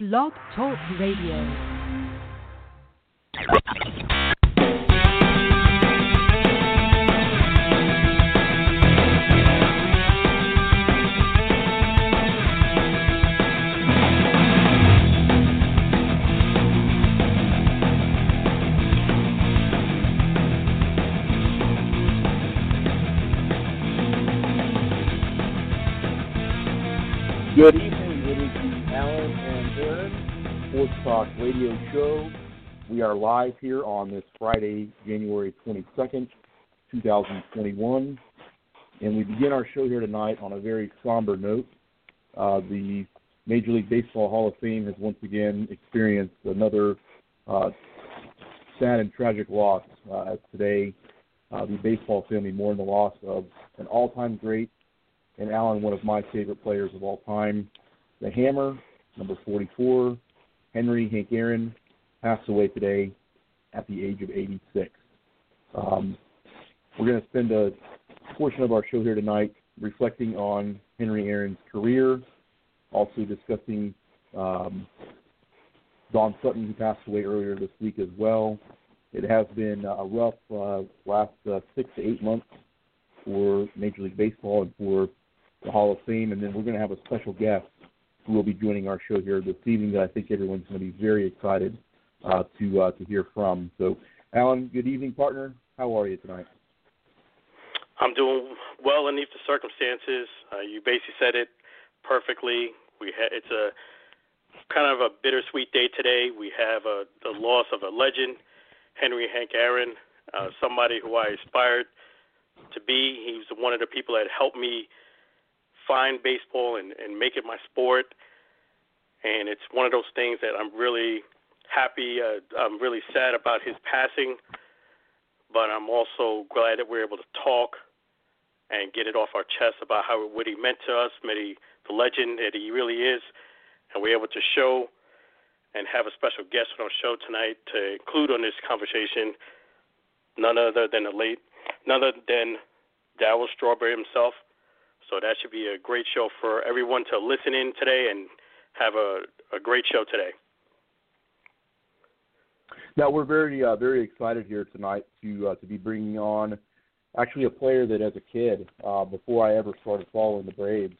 Blog Talk Radio. Talk Radio Show. We are live here on this Friday, January 22nd, 2021. And we begin our show here tonight on a very somber note. Uh, the Major League Baseball Hall of Fame has once again experienced another uh, sad and tragic loss uh, today uh, the baseball family mourned the loss of an all-time great and Alan, one of my favorite players of all time. The Hammer, number 44, Henry Hank Aaron, passed away today at the age of 86. Um, we're going to spend a portion of our show here tonight reflecting on Henry Aaron's career, also discussing um, Don Sutton, who passed away earlier this week as well. It has been a rough uh, last uh, six to eight months for Major League Baseball and for the Hall of Fame, and then we're going to have a special guest who will be joining our show here this evening that I think everyone's going to be very excited uh, to uh, to hear from. So, Alan, good evening, partner. How are you tonight? I'm doing well underneath the circumstances. Uh, you basically said it perfectly. We ha- it's a kind of a bittersweet day today. We have a, the loss of a legend, Henry Hank Aaron, uh, somebody who I aspired to be. He's one of the people that helped me find baseball and, and make it my sport. And it's one of those things that I'm really happy. Uh, I'm really sad about his passing, but I'm also glad that we're able to talk and get it off our chest about how what he meant to us, maybe the legend that he really is, and we're able to show and have a special guest on our show tonight to include on this conversation none other than the late, none other than Darryl Strawberry himself. So that should be a great show for everyone to listen in today and have a, a great show today. Now we're very uh, very excited here tonight to uh, to be bringing on actually a player that as a kid uh, before I ever started following the Braves,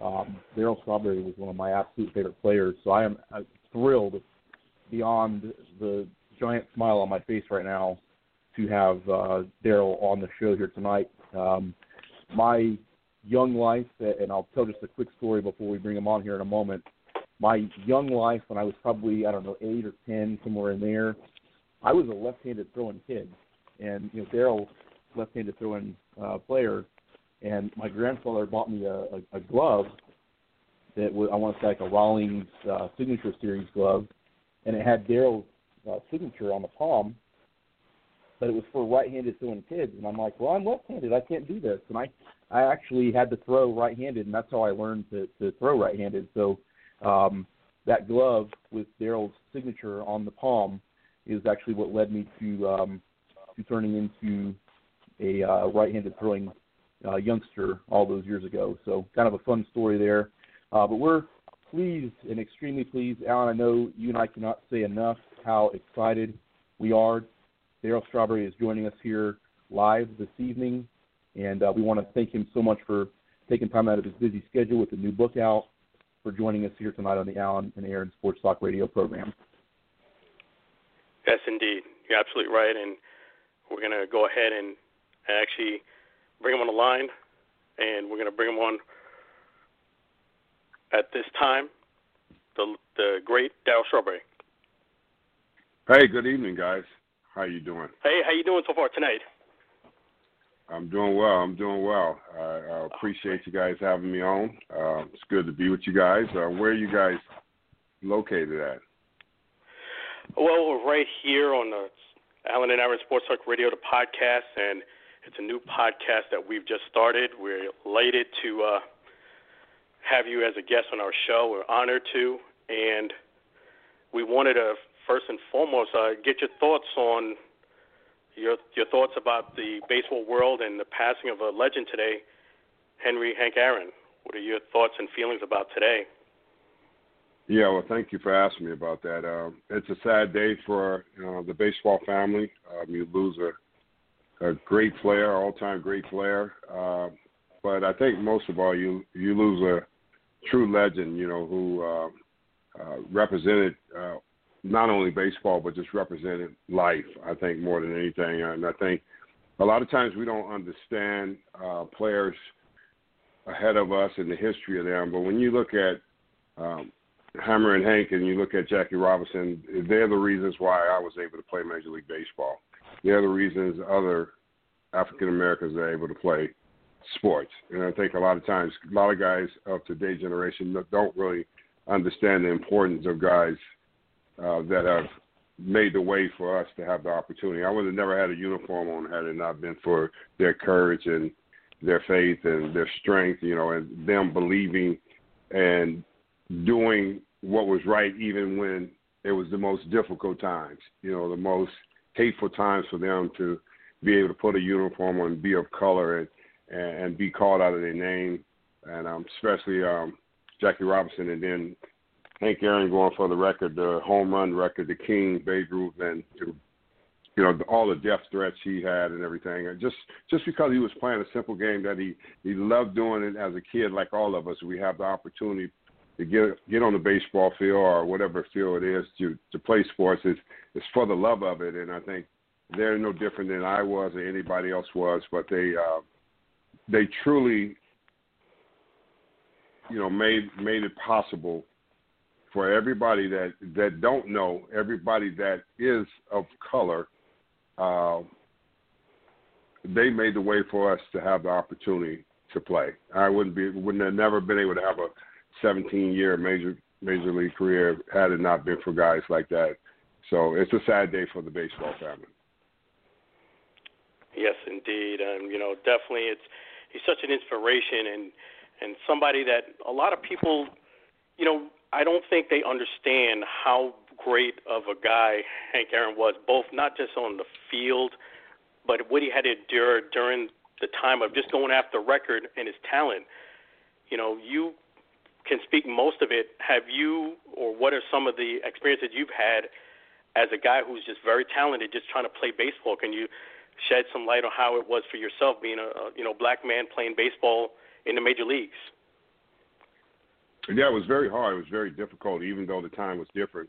um, Darryl Strawberry was one of my absolute favorite players. So I am uh, thrilled beyond the giant smile on my face right now to have uh, Darryl on the show here tonight. Um, my young life, and I'll tell just a quick story before we bring him on here in a moment. My young life, when I was probably I don't know eight or ten, somewhere in there, I was a left-handed throwing kid, and you know Darryl, left-handed throwing uh, player, and my grandfather bought me a, a, a glove that was I want to say like a Rawlings uh, signature series glove, and it had Darryl's uh, signature on the palm, but it was for right-handed throwing kids, and I'm like, well, I'm left-handed, I can't do this, and I I actually had to throw right-handed, and that's how I learned to, to throw right-handed. So um, that glove with Darryl's signature on the palm is actually what led me to um, to turning into a uh, right-handed throwing uh, youngster all those years ago. So kind of a fun story there. Uh, but we're pleased and extremely pleased, Alan. I know you and I cannot say enough how excited we are. Darryl Strawberry is joining us here live this evening. And uh, we want to thank him so much for taking time out of his busy schedule with the new book out, for joining us here tonight on the Alan and Aaron Sports Talk Radio program. Yes, indeed. You're absolutely right. And we're going to go ahead and actually bring him on the line, and we're going to bring him on at this time, the the great Darryl Strawberry. Hey, good evening, guys. How you doing? Hey, how you doing so far tonight? I'm doing well. I'm doing well. I, I appreciate you guys having me on. Uh, it's good to be with you guys. Uh, where are you guys located at? Well, we're right here on the Alan and Aaron Sports Talk Radio, the podcast, and it's a new podcast that we've just started. We're elated to uh, have you as a guest on our show. We're honored to, and we wanted to first and foremost uh, get your thoughts on your your thoughts about the baseball world and the passing of a legend today, Henry Hank Aaron. What are your thoughts and feelings about today? Yeah, well, thank you for asking me about that. Uh, it's a sad day for uh, the baseball family. Um, you lose a, a great player, all-time great player. Uh, but I think most of all, you you lose a true legend. You know who uh, uh, represented uh, not only baseball but just represented life. I think more than anything, and I think a lot of times we don't understand uh, players ahead of us and the history of them. But when you look at um, Hammer and Hank and you look at Jackie Robinson, they're the reasons why I was able to play Major League Baseball. They're the reasons other African Americans are able to play sports. And I think a lot of times, a lot of guys of today's generation don't really understand the importance of guys uh, that have made the way for us to have the opportunity. I would have never had a uniform on had it not been for their courage and their faith and their strength, you know, and them believing and doing what was right even when it was the most difficult times, you know, the most hateful times for them to be able to put a uniform on be of color and, and, and be called out of their name. And um, especially um, Jackie Robinson and then Hank Aaron going for the record, the home run record, the King, Babe Ruth, and you know all the death threats he had and everything. Just just because he was playing a simple game that he he loved doing it as a kid, like all of us, we have the opportunity to get get on the baseball field or whatever field it is to to play sports. It's it's for the love of it, and I think they're no different than I was or anybody else was, but they uh, they truly you know made made it possible for everybody that that don't know, everybody that is of color, uh, they made the way for us to have the opportunity to play. I wouldn't be wouldn't have never been able to have a 17 year major major league career had it not been for guys like that. So it's a sad day for the baseball family. Yes, indeed, and you know, definitely, it's he's such an inspiration and and somebody that a lot of people, you know, I don't think they understand how great of a guy Hank Aaron was, both not just on the field, but what he had to endure during the time of just going after record and his talent. You know, you can speak most of it. Have you, or what are some of the experiences you've had as a guy who's just very talented, just trying to play baseball? Can you shed some light on how it was for yourself being a, you know black man playing baseball in the major leagues? Yeah, it was very hard. It was very difficult, even though the time was different.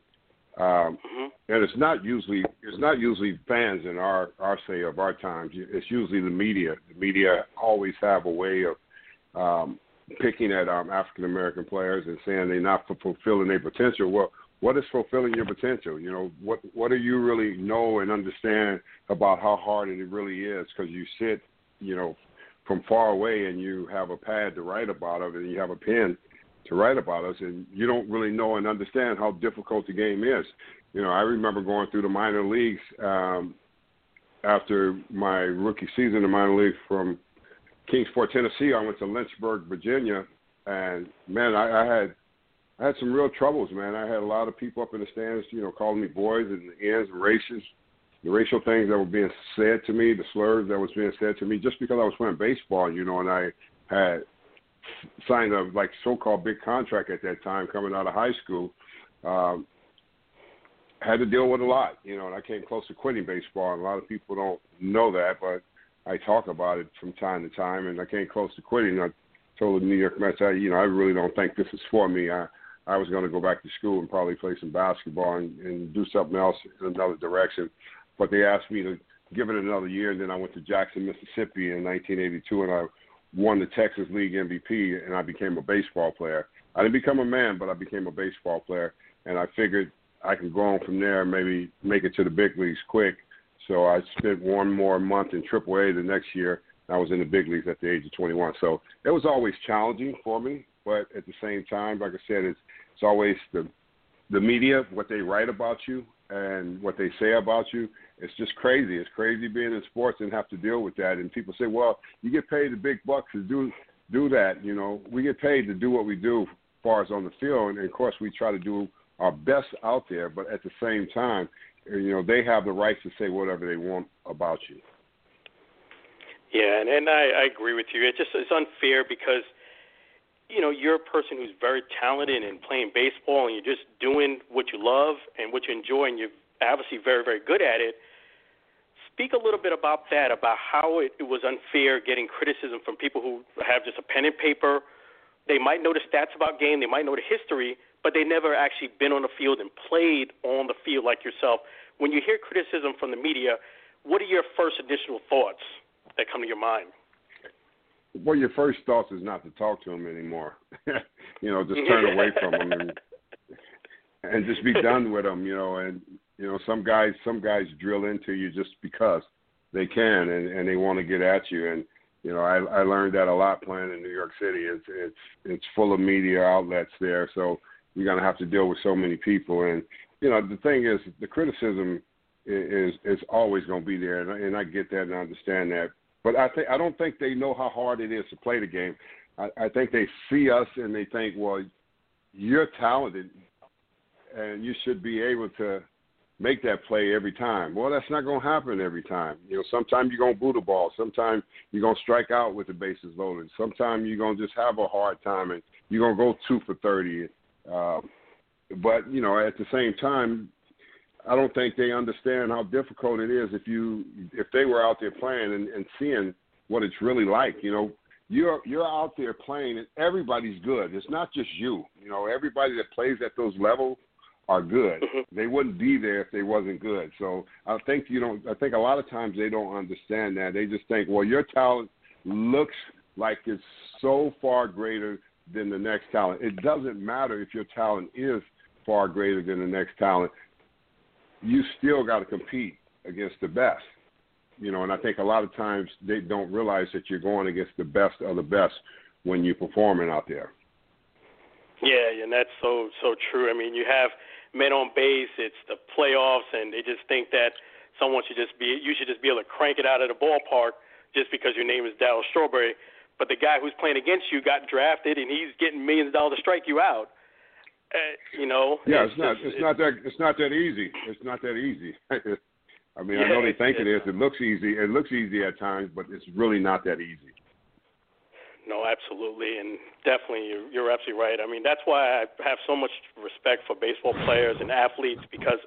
Um, mm-hmm. And it's not usually it's not usually fans in our our say of our times. It's usually the media. The media always have a way of um, picking at um, African American players and saying they're not fulfilling their potential. Well, what is fulfilling your potential? You know, what what do you really know and understand about how hard it really is? Because you sit, you know, from far away and you have a pad to write about it and you have a pen to write about us, and you don't really know and understand how difficult the game is. You know, I remember going through the minor leagues um, after my rookie season in the minor leagues from Kingsport, Tennessee. I went to Lynchburg, Virginia, and man, I, I had I had some real troubles, man. I had a lot of people up in the stands, you know, calling me boys and the ends and races, the racial things that were being said to me, the slurs that was being said to me, just because I was playing baseball, you know, and I had signed a like so-called big contract at that time coming out of high school. Um, had to deal with a lot, you know, and I came close to quitting baseball. And a lot of people don't know that, but I talk about it from time to time. And I came close to quitting. I told the New York Mets, I, you know, I really don't think this is for me. I I was going to go back to school and probably play some basketball and, and do something else in another direction. But they asked me to give it another year, and then I went to Jackson, Mississippi in 1982, and I won the Texas League MVP, and I became a baseball player. I didn't become a man, but I became a baseball player, and I figured I could go on from there, and maybe make it to the big leagues quick. So I spent one more month in AAA the next year. I was in the big leagues at the age of 21. So it was always challenging for me, but at the same time, like I said, it's it's always the the media, what they write about you and what they say about you, it's just crazy. It's crazy being in sports and have to deal with that. And people say, "Well, you get paid the big bucks to do do that." You know, we get paid to do what we do, as far as on the field, and of course, we try to do our best out there. But at the same time, you know, they have the rights to say whatever they want about you. Yeah, and, and I, I agree with you. It just it's unfair because you know you're a person who's very talented in playing baseball, and you're just doing what you love and what you enjoy, and you're obviously very very good at it. Speak a little bit about that, about how it, it was unfair getting criticism from people who have just a pen and paper. They might know the stats about game, they might know the history, but they never actually been on the field and played on the field like yourself. When you hear criticism from the media, what are your first initial thoughts that come to your mind? well, your first thoughts is not to talk to him anymore. you know, just turn away from him and and just be done with him. You know, and you know some guys some guys drill into you just because they can and and they want to get at you. And you know, I I learned that a lot playing in New York City. It's it's it's full of media outlets there, so you're gonna have to deal with so many people. And you know, the thing is, the criticism is is always going to be there, and, and I get that and I understand that. But I think I don't think they know how hard it is to play the game. I, I think they see us and they think, well, you're talented, and you should be able to make that play every time. Well, that's not going to happen every time. You know, sometimes you're going to boot a ball. Sometimes you're going to strike out with the bases loaded. Sometimes you're going to just have a hard time and you're going to go two for 30. Uh, but, you know, at the same time, I don't think they understand how difficult it is if you if they were out there playing and, and seeing what it's really like. You know, you're you're out there playing and everybody's good. It's not just you. You know, everybody that plays at those levels are good. Mm-hmm. They wouldn't be there if they wasn't good. So I think you don't. I think a lot of times they don't understand that. They just think, well, your talent looks like it's so far greater than the next talent. It doesn't matter if your talent is far greater than the next talent you still got to compete against the best. You know, and I think a lot of times they don't realize that you're going against the best of the best when you're performing out there. Yeah, and that's so so true. I mean, you have men on base, it's the playoffs, and they just think that someone should just be you should just be able to crank it out of the ballpark just because your name is Darryl Strawberry. But the guy who's playing against you got drafted, and he's getting millions of dollars to strike you out. Uh, you know. Yeah, it's, it's not. Just, it's, it's not that. It's not that easy. It's not that easy. I mean, yeah, I know they think it is. It looks easy. It looks easy at times, but it's really not that easy. No, absolutely, and definitely, you're, you're absolutely right. I mean, that's why I have so much respect for baseball players and athletes because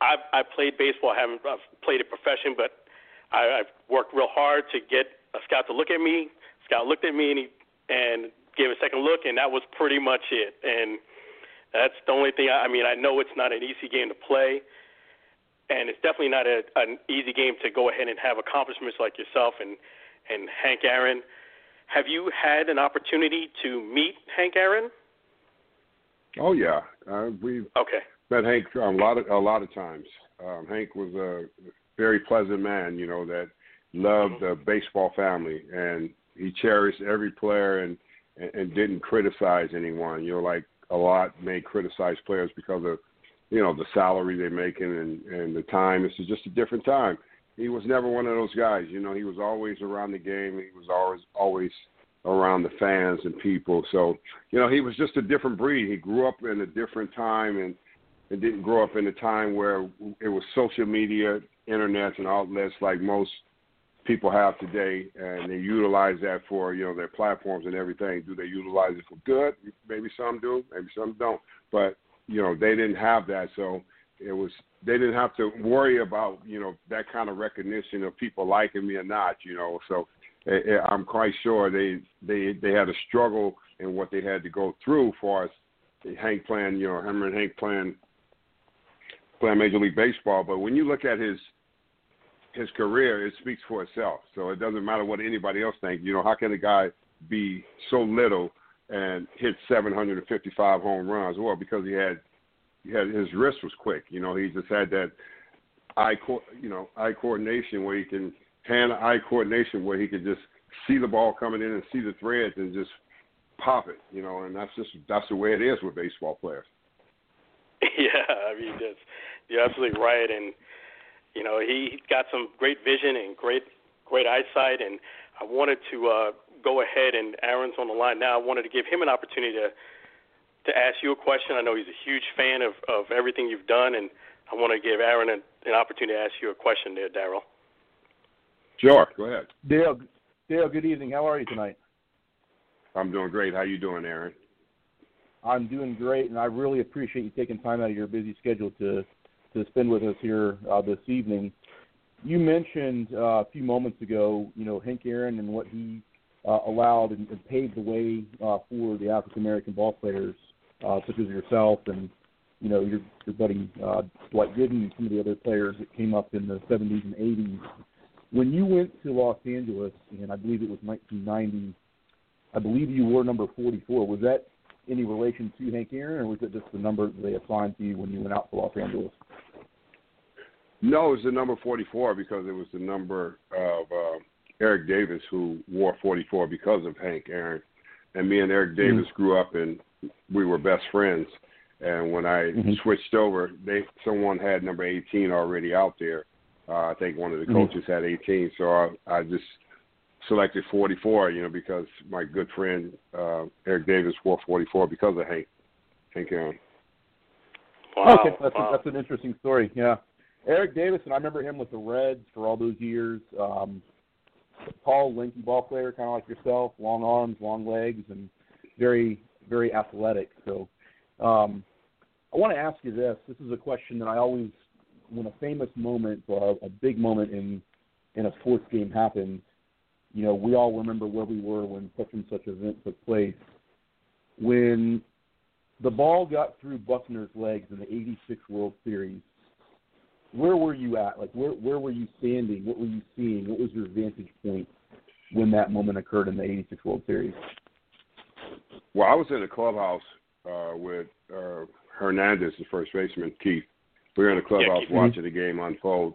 I've I played baseball. I haven't I've played a profession, but I, I've worked real hard to get a scout to look at me. Scout looked at me and he and gave a second look, and that was pretty much it. And that's the only thing. I, I mean, I know it's not an easy game to play, and it's definitely not a, an easy game to go ahead and have accomplishments like yourself and and Hank Aaron. Have you had an opportunity to meet Hank Aaron? Oh yeah, uh, we've okay. met Hank a lot of a lot of times. Um, Hank was a very pleasant man, you know, that loved the baseball family, and he cherished every player and, and and didn't criticize anyone. You know, like a lot may criticize players because of you know the salary they're making and and the time. This is just a different time. He was never one of those guys. You know, he was always around the game. He was always always around the fans and people. So you know, he was just a different breed. He grew up in a different time and and didn't grow up in a time where it was social media, internet, and outlets like most people have today, and they utilize that for you know their platforms and everything. Do they utilize it for good? Maybe some do, maybe some don't. But you know they didn't have that, so it was they didn't have to worry about you know that kind of recognition of people liking me or not. You know, so it, it, I'm quite sure they they they had a struggle in what they had to go through for us. Hank playing, you know, him and Hank playing playing Major League Baseball. But when you look at his his career, it speaks for itself. So it doesn't matter what anybody else thinks. You know, how can a guy be so little and hit 755 home runs? Well, because he had his wrist was quick. You know, he just had that eye co- you know eye coordination where he can hand eye coordination where he could just see the ball coming in and see the threads and just pop it. You know, and that's just that's the way it is with baseball players. Yeah, I mean, that's, you're absolutely right, and you know, he got some great vision and great great eyesight, and I wanted to uh, go ahead and Aaron's on the line now. I wanted to give him an opportunity to to ask you a question. I know he's a huge fan of of everything you've done, and I want to give Aaron an, an opportunity to ask you a question there, Darryl. Sure, go ahead. Dale, Dale, good evening. How are you tonight? I'm doing great. How you doing, Aaron? I'm doing great, and I really appreciate you taking time out of your busy schedule to to spend with us here uh, this evening. You mentioned uh, a few moments ago, you know, Hank Aaron and what he uh, allowed and, and paved the way uh, for the African American ball players, uh, such as yourself and you know your your buddy uh, Dwight Gooden and some of the other players that came up in the 70s and 80s. When you went to Los Angeles, and I believe it was 1990, I believe you were number 44. Was that any relation to Hank Aaron, or was it just the number they assigned to you when you went out to Los Angeles? No, it was the number 44 because it was the number of uh, Eric Davis who wore 44 because of Hank Aaron. And me and Eric hmm. Davis mm-hmm. grew up and we were best friends. And when I mm-hmm. switched over, they someone had number 18 already out there. Uh, I think one of the mm-hmm. coaches mm-hmm. had 18, so I, I just selected 44. You know, because my good friend uh, Eric Davis wore 44 because of Hank Hank Aaron. Wow, okay, that's wow. A, that's an interesting story. Yeah, Eric Davis, and I remember him with the Reds for all those years. Um, tall, lanky ball player, kind of like yourself, long arms, long legs, and very, very athletic. So, um, I want to ask you this. This is a question that I always, when a famous moment or a, big moment in in a sports game happens, you know, we all remember where we were when such and such event took place. When the ball got through Buckner's legs in the '86 World Series, where were you at? Like, where where were you standing? What were you seeing? What was your vantage point when that moment occurred in the '86 World Series? Well, I was in the clubhouse uh, with uh, Hernandez, the first baseman, Keith. We were in the clubhouse yeah, watching the game unfold,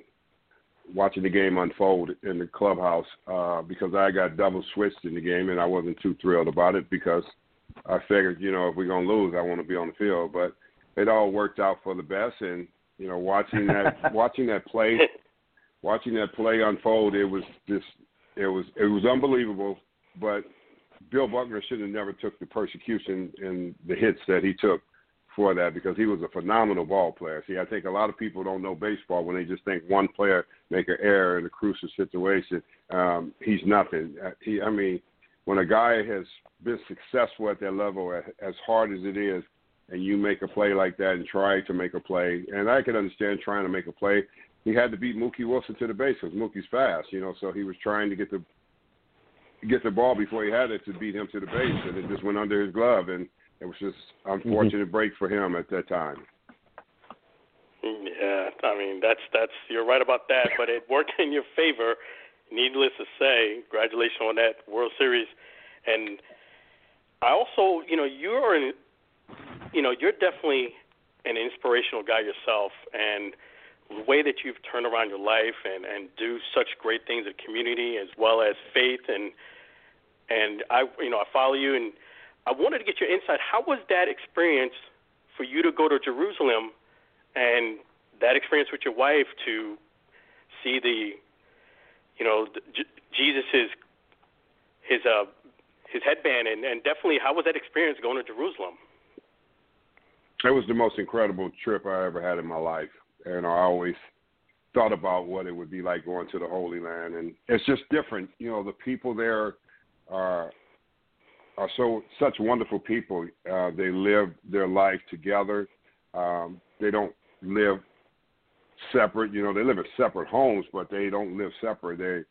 watching the game unfold in the clubhouse uh, because I got double switched in the game and I wasn't too thrilled about it because I figured, you know, if we're gonna lose, I want to be on the field. But it all worked out for the best, and you know, watching that watching that play, watching that play unfold, it was just it was it was unbelievable. But Bill Buckner should have never took the persecution and the hits that he took for that because he was a phenomenal ball player. See, I think a lot of people don't know baseball when they just think one player make an error in a crucial situation. Um, he's nothing. Uh, he, I mean, when a guy has been successful at that level, as hard as it is, and you make a play like that and try to make a play, and I can understand trying to make a play. He had to beat Mookie Wilson to the base because Mookie's fast, you know, so he was trying to get the get the ball before he had it to beat him to the base, and it just went under his glove, and it was just unfortunate mm-hmm. break for him at that time. Yeah, I mean that's that's you're right about that, but it worked in your favor. Needless to say, congratulations on that World Series, and I also, you know, you're in you know, you're definitely an inspirational guy yourself, and the way that you've turned around your life and and do such great things in community as well as faith and and I you know I follow you and I wanted to get your insight. How was that experience for you to go to Jerusalem and that experience with your wife to see the you know the, Jesus's his uh his headband and and definitely how was that experience going to Jerusalem? it was the most incredible trip I ever had in my life, and I always thought about what it would be like going to the Holy Land, and it's just different. You know, the people there are are so such wonderful people. Uh, they live their life together. Um, they don't live separate. You know, they live in separate homes, but they don't live separate. They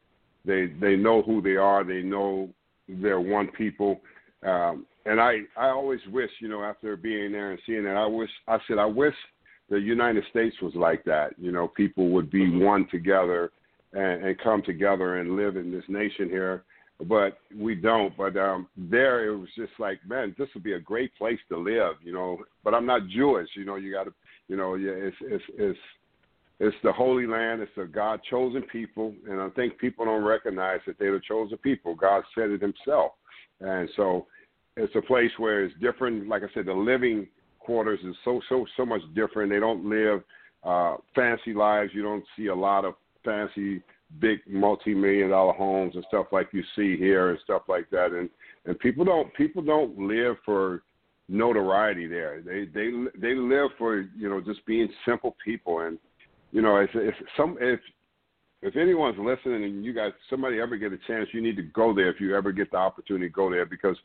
they they know who they are. They know they're one people. Um, and I I always wish you know after being there and seeing that I wish I said I wish the United States was like that. You know, people would be mm-hmm. one together and, and come together and live in this nation here. But we don't. But um there it was just like, man, this would be a great place to live, you know. But I'm not Jewish, you know, you gotta you know, yeah, it's it's it's it's the Holy Land. It's a God chosen people, and I think people don't recognize that they're the chosen people. God said it Himself, and so it's a place where it's different. Like I said, the living quarters is so so so much different. They don't live uh, fancy lives. You don't see a lot of fancy, big multi-million dollar homes and stuff like you see here and stuff like that. And and people don't people don't live for notoriety there. They they they live for you know just being simple people. And you know if if some if if anyone's listening and you guys somebody ever get a chance, you need to go there if you ever get the opportunity to go there because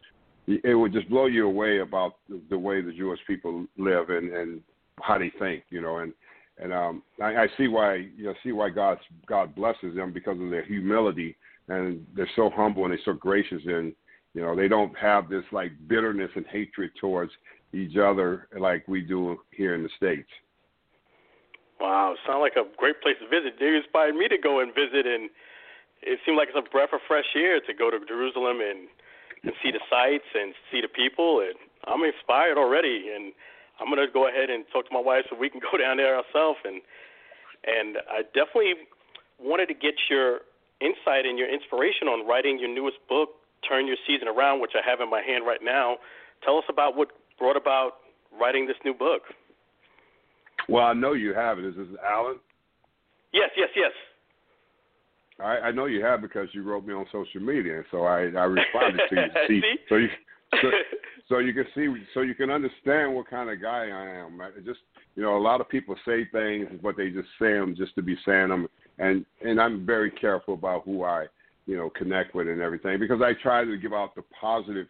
it would just blow you away about the, way the Jewish people live and and how they think, you know, and and um, I, I see why you know see why God God blesses them because of their humility and they're so humble and they're so gracious and you know they don't have this like bitterness and hatred towards each other like we do here in the states. Wow, sounds like a great place to visit. You inspired me to go and visit, and it seemed like it's a breath of fresh air to go to Jerusalem and and see the sights and see the people. And I'm inspired already, and I'm gonna go ahead and talk to my wife so we can go down there ourselves. And and I definitely wanted to get your insight and your inspiration on writing your newest book, Turn Your Season Around, which I have in my hand right now. Tell us about what brought about writing this new book. Well, I know you have it. Is this Alan? Yes, yes, yes. I, I know you have because you wrote me on social media, and so I, I responded to you. See, see? So you, so, so you can see, so you can understand what kind of guy I am. I just, you know, a lot of people say things, but they just say them just to be saying them, and and I'm very careful about who I, you know, connect with and everything because I try to give out the positive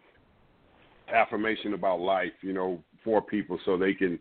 affirmation about life, you know, for people so they can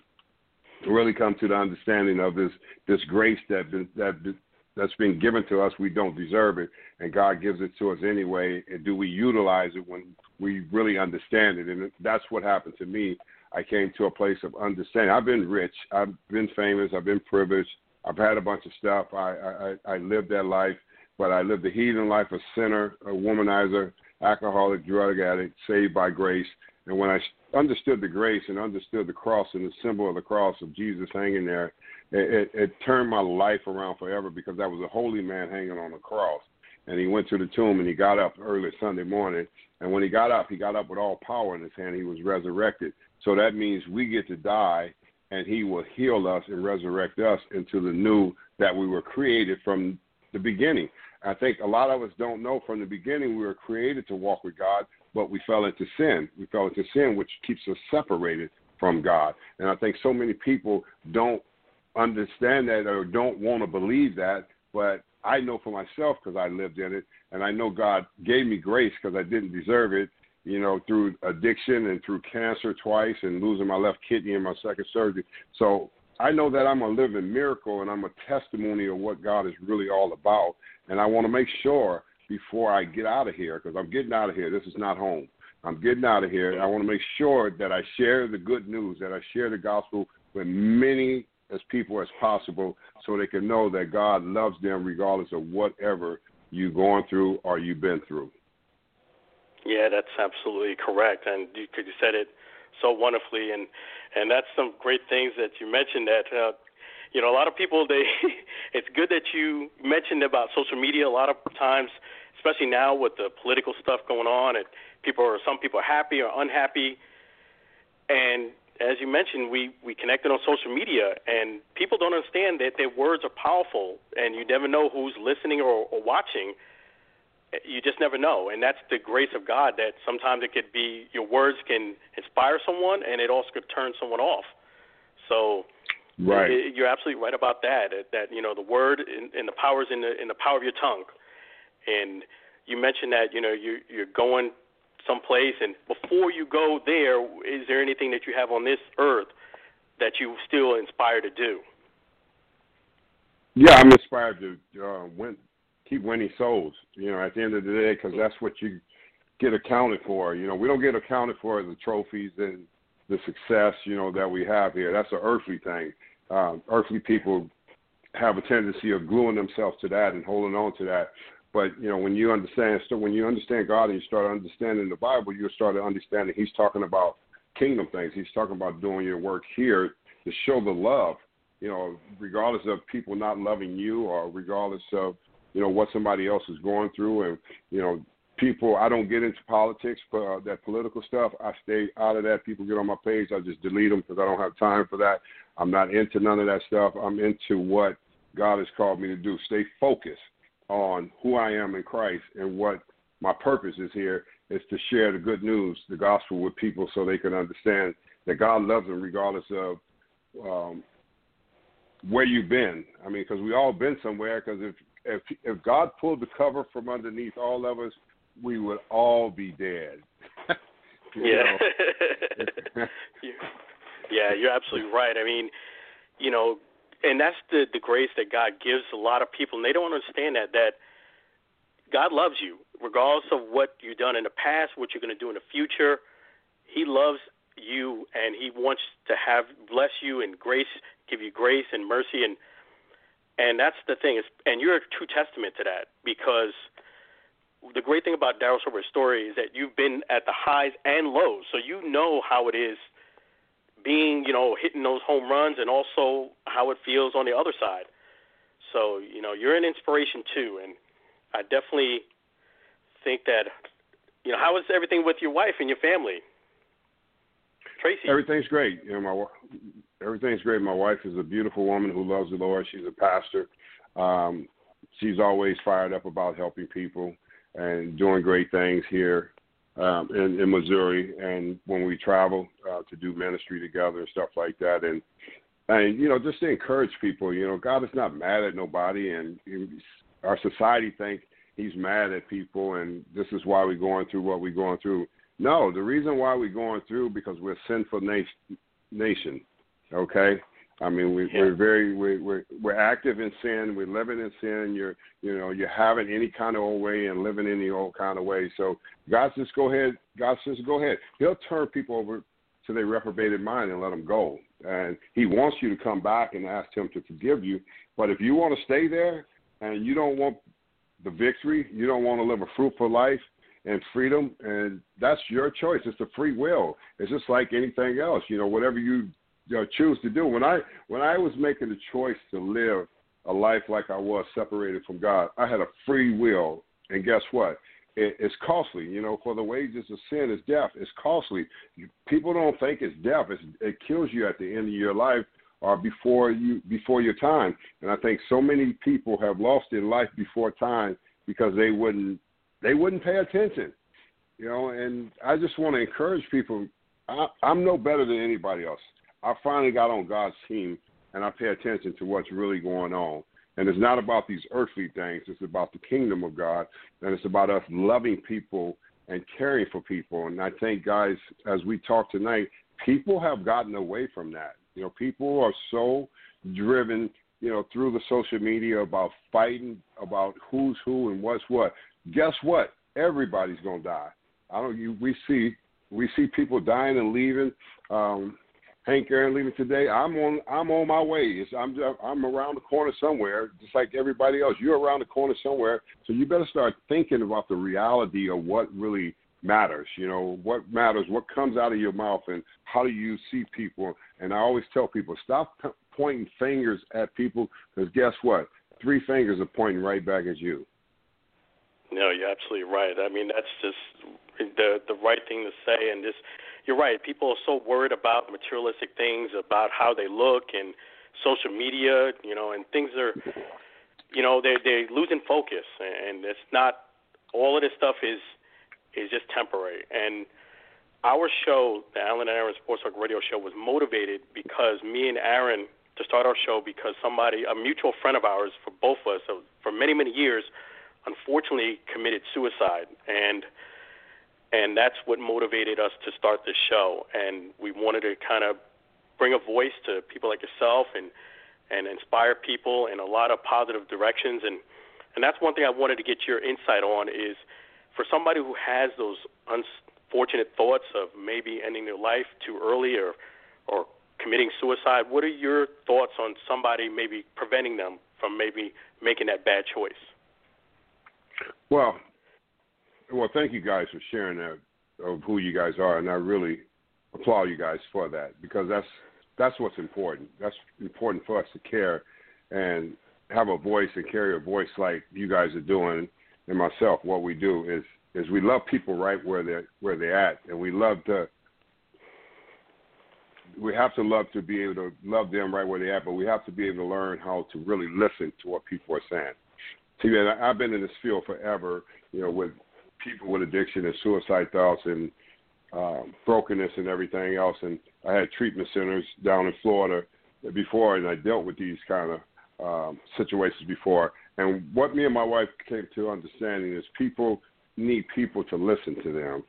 really come to the understanding of this this grace that that that's been given to us. We don't deserve it, and God gives it to us anyway. And do we utilize it when we really understand it? And that's what happened to me. I came to a place of understanding. I've been rich. I've been famous. I've been privileged. I've had a bunch of stuff. I I, I lived that life, but I lived a heathen life, a sinner, a womanizer, alcoholic, drug addict, saved by grace. And when I understood the grace and understood the cross and the symbol of the cross of Jesus hanging there, it, it, it turned my life around forever because that was a holy man hanging on the cross. And he went to the tomb and he got up early Sunday morning. And when he got up, he got up with all power in his hand. He was resurrected. So that means we get to die and he will heal us and resurrect us into the new that we were created from the beginning. I think a lot of us don't know from the beginning we were created to walk with God, but we fell into sin. We fell into sin, which keeps us separated from God. And I think so many people don't understand that or don't want to believe that, but I know for myself because I lived in it, and I know God gave me grace because I didn't deserve it, you know, through addiction and through cancer twice and losing my left kidney in my second surgery. So I know that I'm a living miracle and I'm a testimony of what God is really all about. And I want to make sure before I get out of here, because I'm getting out of here. This is not home. I'm getting out of here. I want to make sure that I share the good news, that I share the gospel with many as people as possible so they can know that God loves them regardless of whatever you've gone through or you've been through. Yeah, that's absolutely correct, and you, you said it so wonderfully, and and that's some great things that you mentioned. That uh, you know, a lot of people they it's good that you mentioned about social media. A lot of times, especially now with the political stuff going on, and people are some people are happy or unhappy, and as you mentioned, we we connected on social media, and people don't understand that their words are powerful, and you never know who's listening or, or watching. You just never know, and that's the grace of God. That sometimes it could be your words can inspire someone, and it also could turn someone off. So, right, it, you're absolutely right about that. That you know the word and, and the powers in the in the power of your tongue, and you mentioned that you know you you're going someplace, and before you go there, is there anything that you have on this earth that you still inspire to do? Yeah, I'm inspired to uh, win, keep winning souls. You know, at the end of the day, because that's what you get accounted for. You know, we don't get accounted for the trophies and the success. You know that we have here. That's an earthly thing. Um, earthly people have a tendency of gluing themselves to that and holding on to that. But you know, when you understand, so when you understand God and you start understanding the Bible, you start understanding He's talking about kingdom things. He's talking about doing your work here to show the love. You know, regardless of people not loving you, or regardless of you know what somebody else is going through, and you know, people. I don't get into politics, but uh, that political stuff, I stay out of that. People get on my page, I just delete them because I don't have time for that. I'm not into none of that stuff. I'm into what God has called me to do. Stay focused on who I am in Christ and what my purpose is here is to share the good news, the gospel with people so they can understand that God loves them regardless of um, where you've been. I mean, because we all been somewhere. Because if if if God pulled the cover from underneath all of us, we would all be dead. Yeah. yeah, you're absolutely right. I mean, you know, and that's the the grace that God gives a lot of people, and they don't understand that that God loves you regardless of what you've done in the past, what you're going to do in the future. He loves you, and He wants to have bless you and grace, give you grace and mercy, and and that's the thing is, and you're a true testament to that because the great thing about Darryl Strawberry's story is that you've been at the highs and lows, so you know how it is being, you know, hitting those home runs, and also how it feels on the other side. So you know, you're an inspiration too, and I definitely think that, you know, how is everything with your wife and your family? Tracy. Everything's great. You know, my everything's great. My wife is a beautiful woman who loves the Lord. She's a pastor. Um, she's always fired up about helping people and doing great things here um, in, in Missouri. And when we travel uh, to do ministry together and stuff like that, and and you know, just to encourage people. You know, God is not mad at nobody, and our society think He's mad at people, and this is why we're going through what we're going through. No, the reason why we're going through because we're a sinful nation. Nation, okay. I mean, we, yeah. we're very we, we're we're active in sin. We're living in sin. You're you know you're having any kind of old way and living any old kind of way. So God says, go ahead. God says, go ahead. He'll turn people over to their reprobated mind and let them go. And He wants you to come back and ask Him to forgive you. But if you want to stay there and you don't want the victory, you don't want to live a fruitful life, and freedom, and that's your choice. It's a free will. It's just like anything else. You know, whatever you, you know, choose to do. When I when I was making the choice to live a life like I was separated from God, I had a free will, and guess what? It, it's costly. You know, for the wages of sin is death. It's costly. People don't think it's death. It's, it kills you at the end of your life or before you before your time. And I think so many people have lost their life before time because they wouldn't they wouldn't pay attention. You know, and I just want to encourage people. I, I'm no better than anybody else. I finally got on God's team, and I pay attention to what's really going on. And it's not about these earthly things. It's about the kingdom of God, and it's about us loving people and caring for people. And I think, guys, as we talk tonight, people have gotten away from that. You know, people are so driven, you know, through the social media about fighting about who's who and what's what guess what? Everybody's gonna die. I don't. You, we see we see people dying and leaving. Um, Hank Aaron leaving today. I'm on. I'm on my way. It's, I'm. I'm around the corner somewhere, just like everybody else. You're around the corner somewhere, so you better start thinking about the reality of what really matters. You know what matters, what comes out of your mouth, and how do you see people. And I always tell people, stop p- pointing fingers at people, because guess what? Three fingers are pointing right back at you. No, you're absolutely right. I mean, that's just the the right thing to say. And just, you're right. People are so worried about materialistic things, about how they look, and social media. You know, and things are, you know, they they're losing focus, and it's not. All of this stuff is is just temporary. And our show, the Alan and Aaron Sports Talk Radio Show, was motivated because me and Aaron to start our show because somebody, a mutual friend of ours, for both of us, for many many years unfortunately committed suicide and and that's what motivated us to start this show. And we wanted to kind of bring a voice to people like yourself and and inspire people in a lot of positive directions. And and that's one thing I wanted to get your insight on is for somebody who has those unfortunate thoughts of maybe ending their life too early or or committing suicide what are your thoughts on somebody maybe preventing them from maybe making that bad choice? Well, well, thank you guys for sharing that of who you guys are, and I really applaud you guys for that because that's that's what's important. That's important for us to care and have a voice and carry a voice like you guys are doing, and myself. What we do is is we love people right where they're where they're at, and we love to. We have to love to be able to love them right where they're at, but we have to be able to learn how to really listen to what people are saying. See, man, I've been in this field forever, you know, with people with addiction and suicide thoughts and um, brokenness and everything else. And I had treatment centers down in Florida before, and I dealt with these kind of um, situations before. And what me and my wife came to understanding is people need people to listen to them.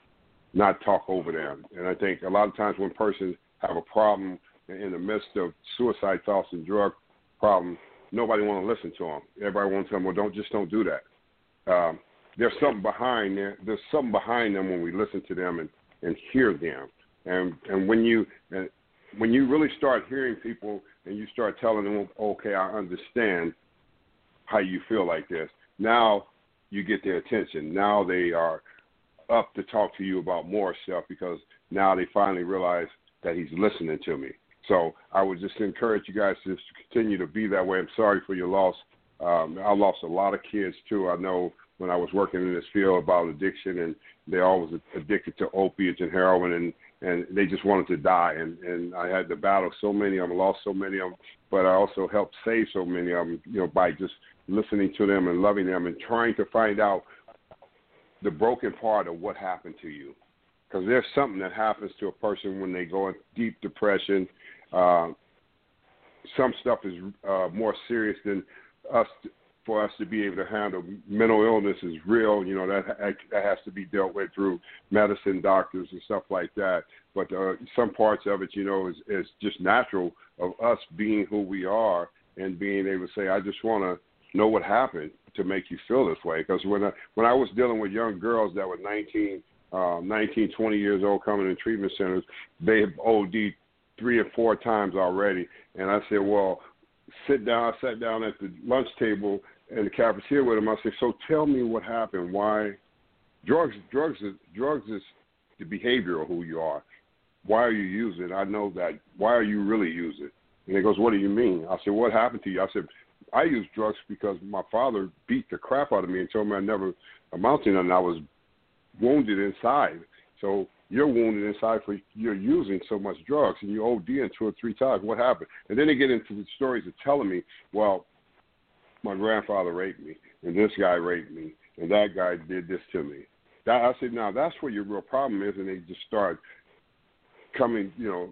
not talk over them. And I think a lot of times when persons have a problem in the midst of suicide thoughts and drug problems, nobody want to listen to them. Everybody wants to tell them, well, don't just don't do that. Um, there's something behind there. There's something behind them when we listen to them and, and hear them. And and when you and when you really start hearing people and you start telling them, okay, I understand how you feel like this. Now you get their attention. Now they are up to talk to you about more stuff because now they finally realize that he's listening to me. So I would just encourage you guys to continue to be that way. I'm sorry for your loss. Um, I lost a lot of kids too. I know when I was working in this field about addiction, and they all was addicted to opiates and heroin, and and they just wanted to die. And and I had to battle so many of them, lost so many of them, but I also helped save so many of them, you know, by just listening to them and loving them and trying to find out the broken part of what happened to you. Because there's something that happens to a person when they go in deep depression. Uh, some stuff is uh, more serious than us for us to be able to handle mental illness is real. You know that that has to be dealt with through medicine, doctors, and stuff like that. But uh, some parts of it, you know, is is just natural of us being who we are and being able to say, I just want to know what happened to make you feel this way. Because when I, when I was dealing with young girls that were 19, uh, 19, 20 years old coming in treatment centers, they have OD'd three or four times already. And I said, well, sit down. I sat down at the lunch table in the cafeteria with him. I said, "So tell me what happened. Why drugs? Drugs is drugs is the behavior of who you are. Why are you using? It? I know that. Why are you really using?" It? And he goes, "What do you mean?" I said, "What happened to you?" I said, "I use drugs because my father beat the crap out of me and told me I never amount to nothing. I was wounded inside. So you're wounded inside for you're using so much drugs and you ODing two or three times. What happened?" And then they get into the stories of telling me, "Well." My grandfather raped me, and this guy raped me, and that guy did this to me. That I said, now that's where your real problem is, and they just start coming, you know,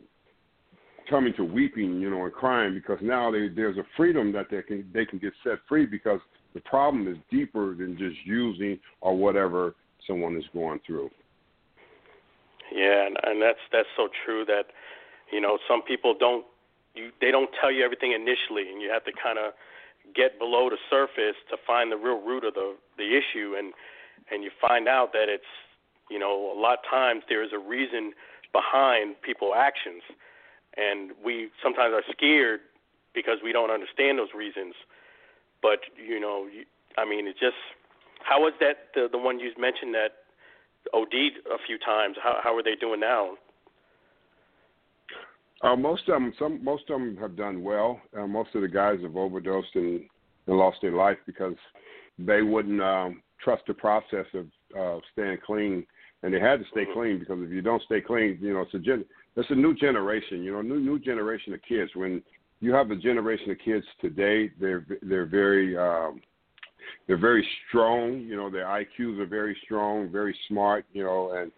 coming to weeping, you know, and crying because now they, there's a freedom that they can they can get set free because the problem is deeper than just using or whatever someone is going through. Yeah, and, and that's that's so true that you know some people don't you they don't tell you everything initially, and you have to kind of get below the surface to find the real root of the the issue and and you find out that it's you know a lot of times there is a reason behind people actions. And we sometimes are scared because we don't understand those reasons. But you know i mean it just how was that the the one you mentioned that OD'd a few times how how are they doing now uh, most of them, some most of them have done well. Uh, most of the guys have overdosed and, and lost their life because they wouldn't um, trust the process of uh, staying clean, and they had to stay clean because if you don't stay clean, you know it's a gen- it's a new generation. You know, new new generation of kids. When you have a generation of kids today, they're they're very um, they're very strong. You know, their IQs are very strong, very smart. You know, and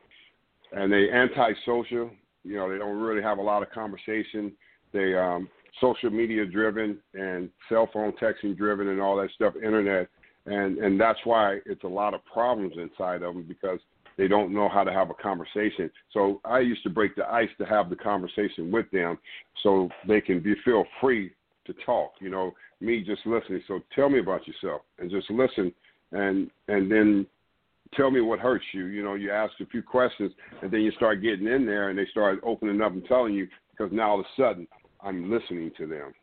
and they antisocial. You know, they don't really have a lot of conversation. They um, social media driven and cell phone texting driven and all that stuff, internet, and and that's why it's a lot of problems inside of them because they don't know how to have a conversation. So I used to break the ice to have the conversation with them, so they can be feel free to talk. You know, me just listening. So tell me about yourself and just listen, and and then tell me what hurts you. You know, you ask a few questions, and then you start getting in there, and they start opening up and telling you because now all of a sudden I'm listening to them.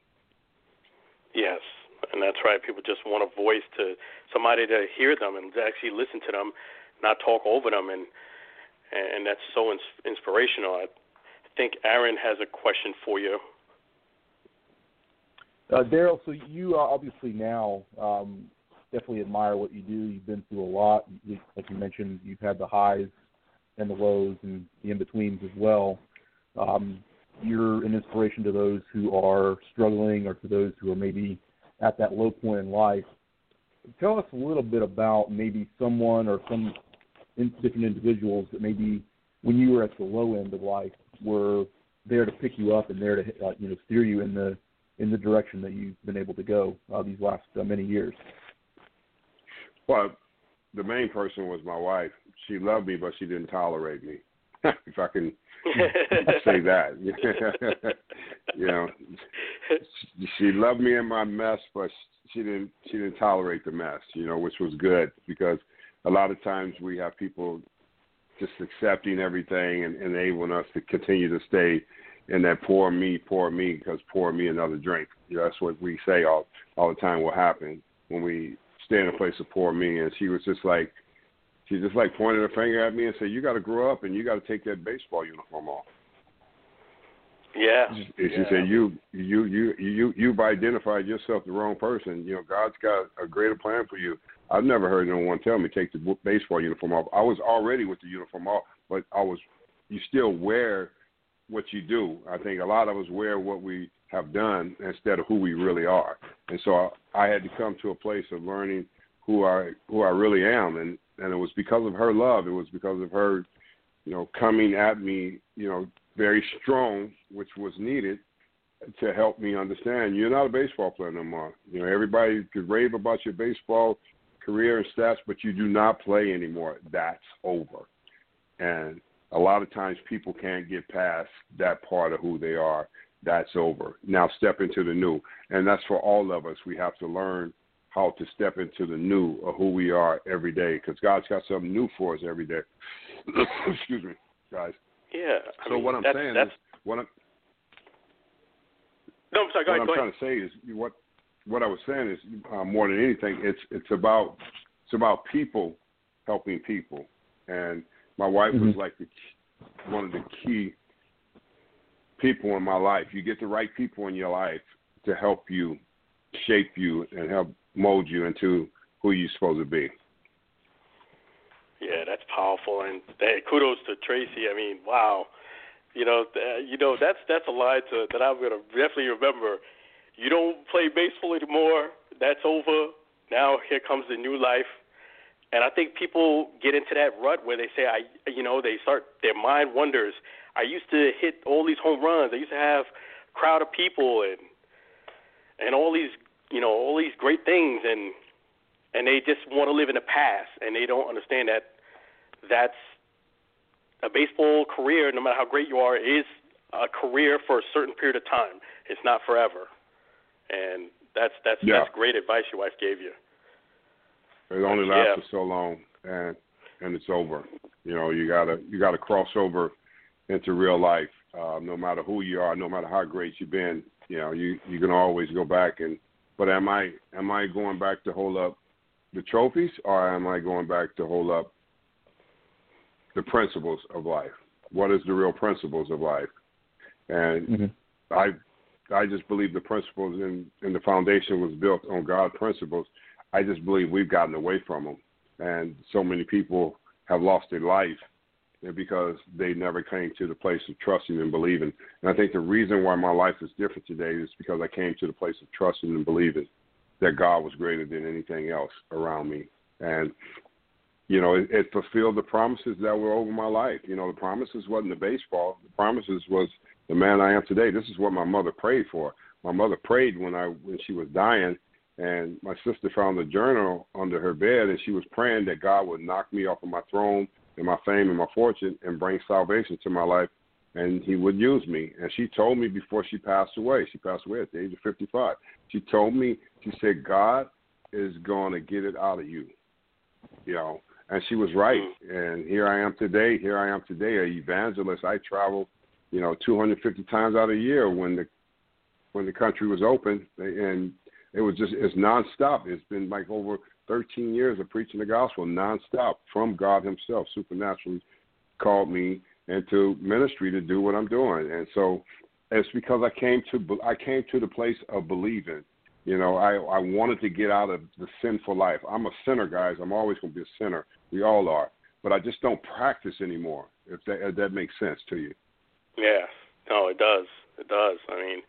Yes, and that's right. People just want a voice to somebody to hear them and to actually listen to them, not talk over them, and and that's so ins- inspirational. I think Aaron has a question for you. Uh, Darryl, so you uh, obviously now um, definitely admire what you do. You've been through a lot. Like you mentioned, you've had the highs and the lows and the in betweens as well. Um, you're an inspiration to those who are struggling or to those who are maybe at that low point in life. Tell us a little bit about maybe someone or some different individuals that maybe when you were at the low end of life were there to pick you up and there to uh, you know steer you in the in the direction that you've been able to go uh, these last uh, many years. Well, the main person was my wife. She loved me, but she didn't tolerate me. if I can say that. you know, she loved me in my mess, but she didn't she didn't tolerate the mess. You know, which was good because a lot of times we have people just accepting everything and enabling us to continue to stay in that poor me, poor me, because pour me another drink. You know, that's what we say all all the time will happen when we stay in a place of poor me. And she was just like, she just like pointed her finger at me and said, "You got to grow up and you got to take that baseball uniform off." Yeah. And she yeah. said, "You, you, you, you, you've identified yourself the wrong person. You know, God's got a greater plan for you." I've never heard no one tell me take the baseball uniform off. I was already with the uniform off, but I was. You still wear what you do. I think a lot of us wear what we have done instead of who we really are. And so I, I had to come to a place of learning who I who I really am, and and it was because of her love. It was because of her, you know, coming at me, you know, very strong, which was needed to help me understand you're not a baseball player no more. You know, everybody could rave about your baseball career and stats, but you do not play anymore. That's over. And a lot of times people can't get past that part of who they are. That's over. Now step into the new. And that's for all of us. We have to learn how to step into the new of who we are every day because God's got something new for us every day. Excuse me, guys. Yeah. I so mean, what I'm that's, saying that's... is what I'm no, I'm sorry. Go what ahead, I'm go trying ahead. to say is what what I was saying is uh, more than anything, it's it's about it's about people helping people, and my wife mm-hmm. was like the one of the key people in my life. You get the right people in your life to help you shape you and help mold you into who you're supposed to be. Yeah, that's powerful, and hey, kudos to Tracy. I mean, wow, you know, uh, you know that's that's a line to, that I'm gonna definitely remember. You don't play baseball anymore. That's over. Now here comes the new life. And I think people get into that rut where they say, I, you know, they start their mind wonders. I used to hit all these home runs. I used to have a crowd of people and and all these, you know, all these great things, and and they just want to live in the past, and they don't understand that that's a baseball career. No matter how great you are, is a career for a certain period of time. It's not forever, and that's that's yeah. that's great advice your wife gave you. It only lasts yeah. for so long, and and it's over. You know, you gotta you gotta cross over into real life. Uh, no matter who you are, no matter how great you've been, you know, you you can always go back and. But am I am I going back to hold up the trophies, or am I going back to hold up the principles of life? What is the real principles of life? And mm-hmm. I I just believe the principles in, in the foundation was built on God principles I just believe we've gotten away from them, and so many people have lost their life because they never came to the place of trusting and believing. And I think the reason why my life is different today is because I came to the place of trusting and believing that God was greater than anything else around me. And you know, it, it fulfilled the promises that were over my life. You know, the promises wasn't the baseball. The promises was the man I am today. This is what my mother prayed for. My mother prayed when I when she was dying and my sister found a journal under her bed, and she was praying that God would knock me off of my throne and my fame and my fortune and bring salvation to my life, and He would use me. And she told me before she passed away, she passed away at the age of 55. She told me, she said, God is going to get it out of you, you know. And she was right. And here I am today. Here I am today, a evangelist. I travel, you know, 250 times out of a year when the when the country was open, and it was just it's nonstop. It's been like over 13 years of preaching the gospel nonstop from God Himself, supernaturally called me into ministry to do what I'm doing, and so it's because I came to I came to the place of believing. You know, I I wanted to get out of the sinful life. I'm a sinner, guys. I'm always going to be a sinner. We all are, but I just don't practice anymore. If that if that makes sense to you. Yeah. No, it does. It does. I mean,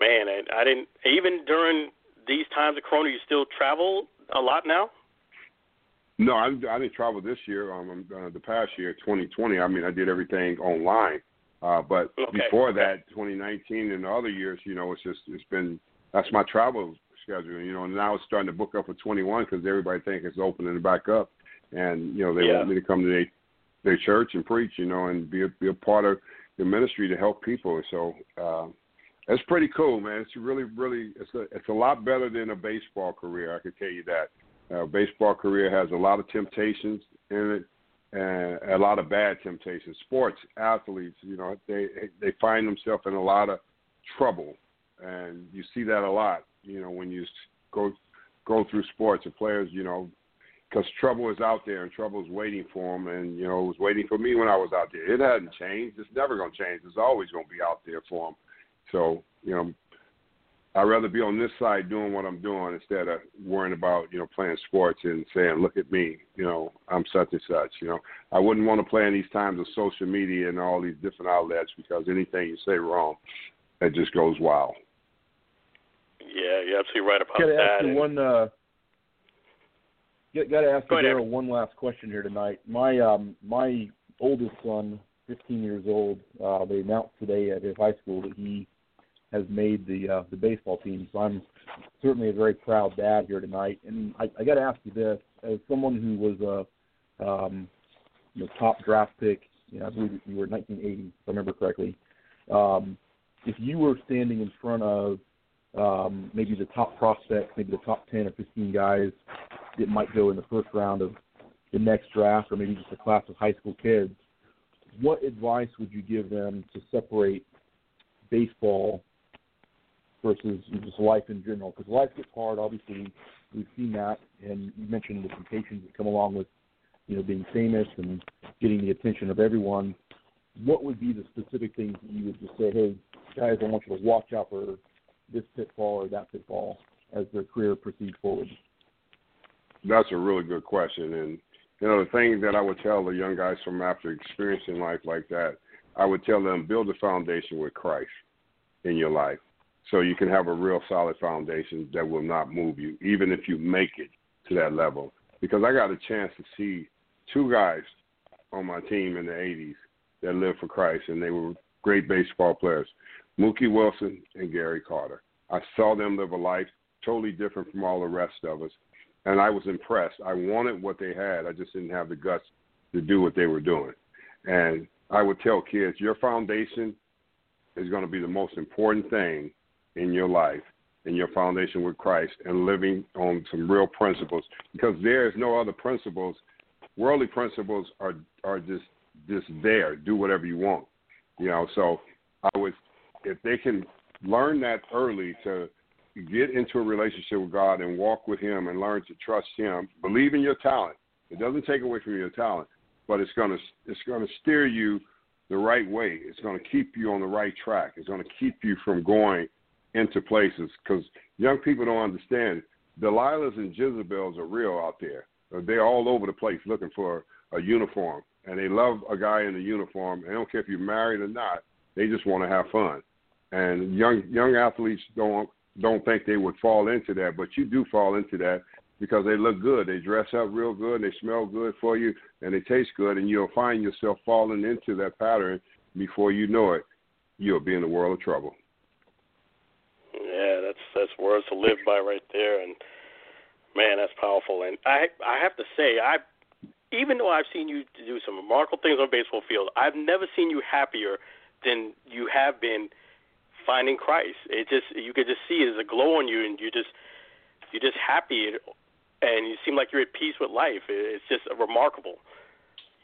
man, I, I didn't even during these times of Corona, you still travel a lot now? No, I, I didn't travel this year. Um, uh, the past year, 2020. I mean, I did everything online. Uh, but okay. before that, 2019 and the other years, you know, it's just it's been that's my travel schedule. You know, and now it's starting to book up for 21 because everybody thinks it's opening back up, and you know they yeah. want me to come to their their church and preach, you know, and be a, be a part of the ministry to help people. So uh, it's pretty cool, man. It's really, really, it's a, it's a lot better than a baseball career. I can tell you that. Uh, baseball career has a lot of temptations in it, and a lot of bad temptations. Sports athletes, you know, they they find themselves in a lot of trouble, and you see that a lot. You know, when you go go through sports, the players, you know, because trouble is out there and trouble is waiting for them, and you know, it was waiting for me when I was out there. It hasn't changed. It's never going to change. It's always going to be out there for them. So, you know, I'd rather be on this side doing what I'm doing instead of worrying about, you know, playing sports and saying, look at me, you know, I'm such and such. You know, I wouldn't want to play in these times of social media and all these different outlets because anything you say wrong, it just goes wild. Yeah, you're absolutely right about gotta that. Ask you one, uh, got to ask Go you ahead, Darryl, one last question here tonight. My um, my oldest son, 15 years old, uh, they announced today at his high school that he has made the uh, the baseball team. So I'm certainly a very proud dad here tonight. And I, I got to ask you this: as someone who was a um, you know, top draft pick, you know, I believe you were 1980, if I remember correctly. Um, if you were standing in front of um, maybe the top prospects, maybe the top 10 or 15 guys that might go in the first round of the next draft, or maybe just a class of high school kids, what advice would you give them to separate baseball versus just life in general? Because life gets hard. Obviously, we've seen that, and you mentioned the temptations that come along with, you know, being famous and getting the attention of everyone. What would be the specific things that you would just say, hey, guys, I want you to watch out for this pitfall or that pitfall as their career proceeds forward? That's a really good question, and you know the thing that I would tell the young guys from after experiencing life like that, I would tell them build a foundation with Christ in your life, so you can have a real solid foundation that will not move you, even if you make it to that level. Because I got a chance to see two guys on my team in the '80s that lived for Christ, and they were great baseball players, Mookie Wilson and Gary Carter. I saw them live a life totally different from all the rest of us and I was impressed. I wanted what they had. I just didn't have the guts to do what they were doing. And I would tell kids, your foundation is going to be the most important thing in your life, in your foundation with Christ, and living on some real principles. Because there is no other principles. Worldly principles are are just just there. Do whatever you want, you know. So I would, if they can learn that early to get into a relationship with God and walk with Him and learn to trust Him. Believe in your talent. It doesn't take away from your talent, but it's gonna it's gonna steer you the right way. It's gonna keep you on the right track. It's gonna keep you from going into places because young people don't understand. Delilahs and Jezebels are real out there. They're all over the place looking for a uniform, and they love a guy in a uniform. They don't care if you're married or not. They just want to have fun. And young young athletes don't don't think they would fall into that, but you do fall into that because they look good. They dress up real good, they smell good for you, and they taste good, and you'll find yourself falling into that pattern before you know it. You'll be in a world of trouble. That's that's words to live by right there, and man, that's powerful. And I I have to say, I even though I've seen you do some remarkable things on a baseball field, I've never seen you happier than you have been finding Christ. It just you could just see it as a glow on you, and you just you're just happy, and you seem like you're at peace with life. It's just remarkable,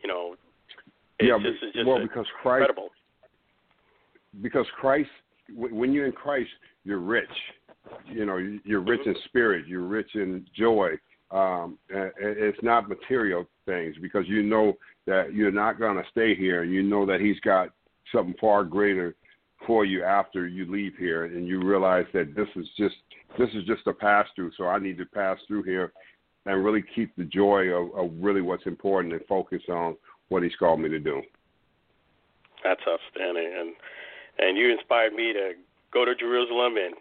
you know. It's yeah, just, it's just well, because Christ, incredible. because Christ, when you're in Christ, you're rich. You know, you're rich in spirit. You're rich in joy. Um, it's not material things because you know that you're not going to stay here. and You know that He's got something far greater for you after you leave here and you realize that this is just this is just a pass through so i need to pass through here and really keep the joy of, of really what's important and focus on what he's called me to do that's outstanding and and you inspired me to go to jerusalem and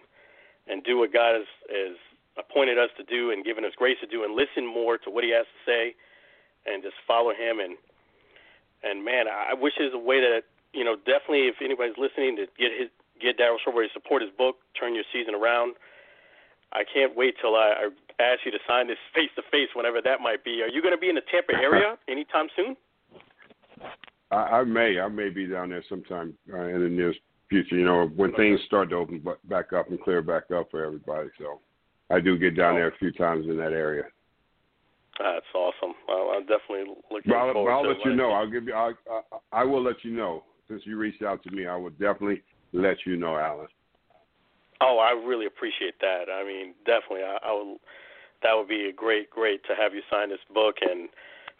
and do what god has, has appointed us to do and given us grace to do and listen more to what he has to say and just follow him and and man i wish there's a way that you know, definitely if anybody's listening to get his get Darryl Strawberry to support his book, Turn Your Season Around. I can't wait till I, I ask you to sign this face to face whenever that might be. Are you going to be in the Tampa area anytime soon? I, I may, I may be down there sometime uh, in the near future. You know, when things start to open back up and clear back up for everybody. So, I do get down there a few times in that area. That's awesome. Well, I'm definitely looking well, forward I'll to let it. you know. I'll give you. I, I I will let you know since you reached out to me. I will definitely let you know, Alan. Oh, I really appreciate that. I mean, definitely, I, I would. That would be a great, great to have you sign this book and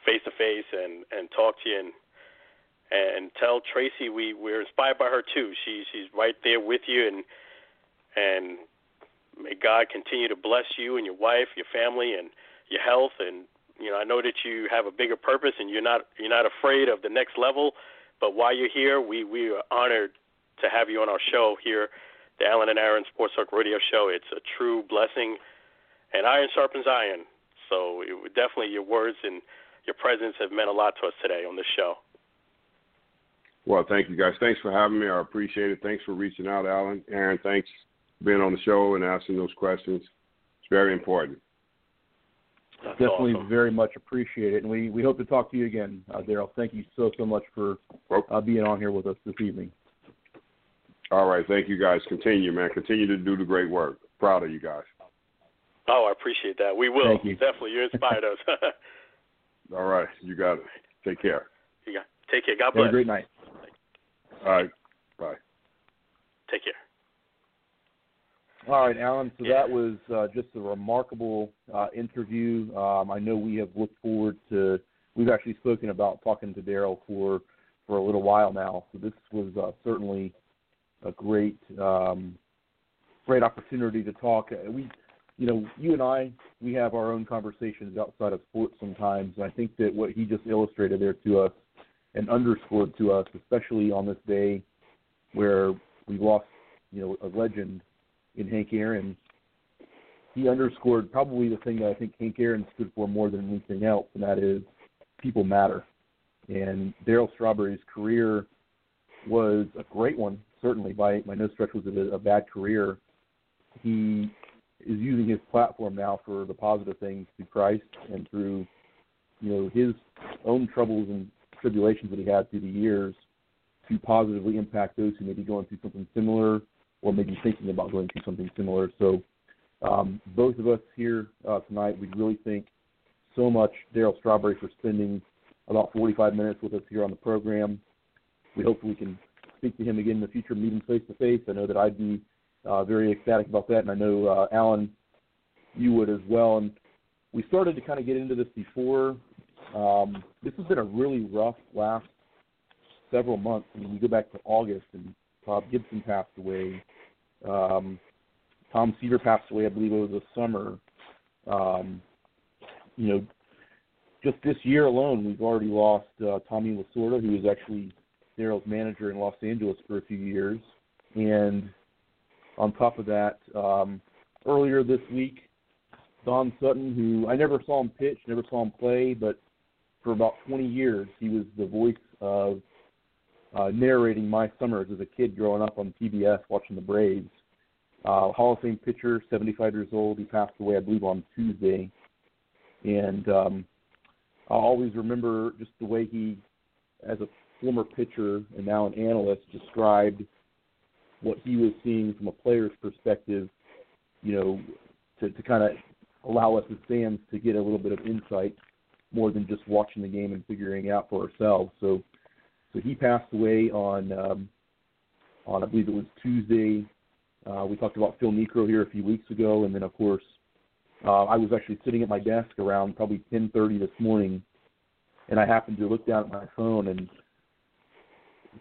face to face and and talk to you and and tell Tracy we we're inspired by her too. She she's right there with you and and may God continue to bless you and your wife, your family, and your health. And you know, I know that you have a bigger purpose and you're not you're not afraid of the next level. But while you're here, we we are honored to have you on our show here, the Alan and Aaron Sports Talk Radio Show. It's a true blessing, and iron sharpens iron. So it, definitely, your words and your presence have meant a lot to us today on this show. Well, thank you guys. Thanks for having me. I appreciate it. Thanks for reaching out, Alan. Aaron, thanks for being on the show and asking those questions. It's very important. That's Definitely awesome. very much appreciate it, and we, we hope to talk to you again, uh, Darryl. Thank you so so much for uh, being on here with us this evening. All right, thank you guys. Continue, man. Continue to do the great work. Proud of you guys. Oh, I appreciate that. We will Thank you. definitely. You inspired us. All right, you got it. Take care. you got, take care. God bless. Have a great night. All right, bye. Take care. All right, Alan. So Yeah. that was uh, just a remarkable uh, interview. Um, I know we have looked forward to. We've actually spoken about talking to Darryl for for a little while now. So this was uh, certainly a great um, great opportunity to talk. Uh, We, you know, you and I, we have our own conversations outside of sports sometimes. And I think that what he just illustrated there to us and underscored to us, especially on this day where we lost, you know, a legend in Hank Aaron, he underscored probably the thing that I think Hank Aaron stood for more than anything else, and that is people matter. And Darryl Strawberry's career was a great one, certainly. By by no stretch was a, a bad career. He is using his platform now for the positive things through Christ and through, you know, his own troubles and tribulations that he had through the years to positively impact those who may be going through something similar or maybe thinking about going through something similar. So, um, both of us here uh, tonight, we really thank so much Darryl Strawberry for spending about 45 minutes with us here on the program. We hope we can speak to him again in the future, meet him face to face. I know that I'd be uh, very ecstatic about that, and I know uh, Alan, you would as well. And we started to kind of get into this before. Um, this has been a really rough last several months. I mean, we go back to August, and Bob Gibson passed away. Um, Tom Seaver passed away, I believe it was the summer. Um, you know, just this year alone, we've already lost uh, Tommy Lasorda, who was actually Darryl's manager in Los Angeles for a few years. And on top of that, um, earlier this week, Don Sutton, who I never saw him pitch, never saw him play, but for about 20 years, he was the voice of uh, narrating my summers as a kid growing up on TBS watching the Braves. Uh, Hall of Fame pitcher, 75 years old. He passed away, I believe, on Tuesday. And um, I'll always remember just the way he, as a former pitcher and now an analyst, described what he was seeing from a player's perspective, you know, to, to kind of allow us as fans to get a little bit of insight more than just watching the game and figuring it out for ourselves. So, so he passed away on, um, on I believe it was Tuesday. Uh, we talked about Phil Niekro here a few weeks ago, and then of course, uh, I was actually sitting at my desk around probably 10:30 this morning, and I happened to look down at my phone and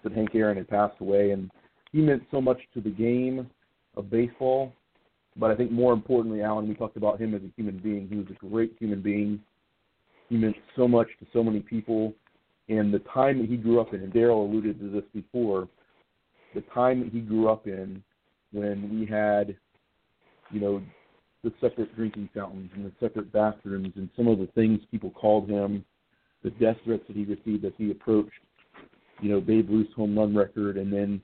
said Hank Aaron had passed away, and he meant so much to the game of baseball. But I think more importantly, Alan, we talked about him as a human being. He was a great human being. He meant so much to so many people. And the time that he grew up in, and Darryl alluded to this before, the time that he grew up in when we had, you know, the separate drinking fountains and the separate bathrooms and some of the things people called him, the death threats that he received as he approached, you know, Babe Ruth's home run record, and then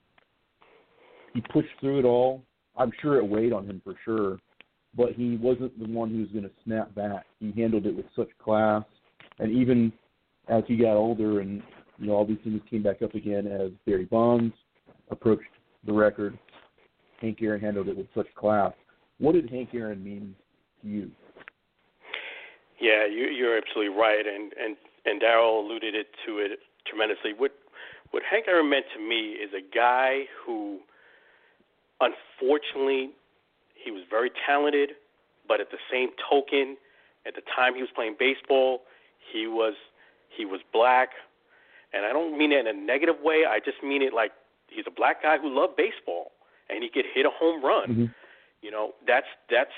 he pushed through it all. I'm sure it weighed on him for sure, but he wasn't the one who was going to snap back. He handled it with such class, and even as he got older and you know, all these things came back up again as Barry Bonds approached the record. Hank Aaron handled it with such class. What did Hank Aaron mean to you? Yeah, you, you're absolutely right, and and and Darryl alluded it to it tremendously. What what Hank Aaron meant to me is a guy who, unfortunately, he was very talented, but at the same token, at the time he was playing baseball, he was he was black, and I don't mean it in a negative way. I just mean it like he's a black guy who loved baseball, and he could hit a home run. Mm-hmm. You know, that's that's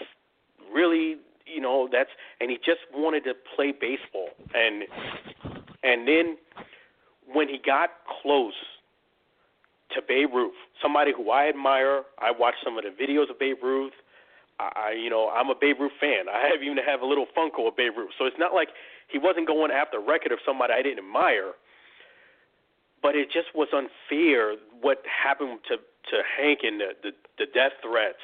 really you know that's and he just wanted to play baseball, and and then when he got close to Babe Ruth, somebody who I admire, I watched some of the videos of Babe Ruth. I, you know, I'm a Babe Ruth fan. I have even have a little Funko of Babe Ruth. So it's not like he wasn't going after a record of somebody I didn't admire. But it just was unfair what happened to to Hank and the the, the death threats.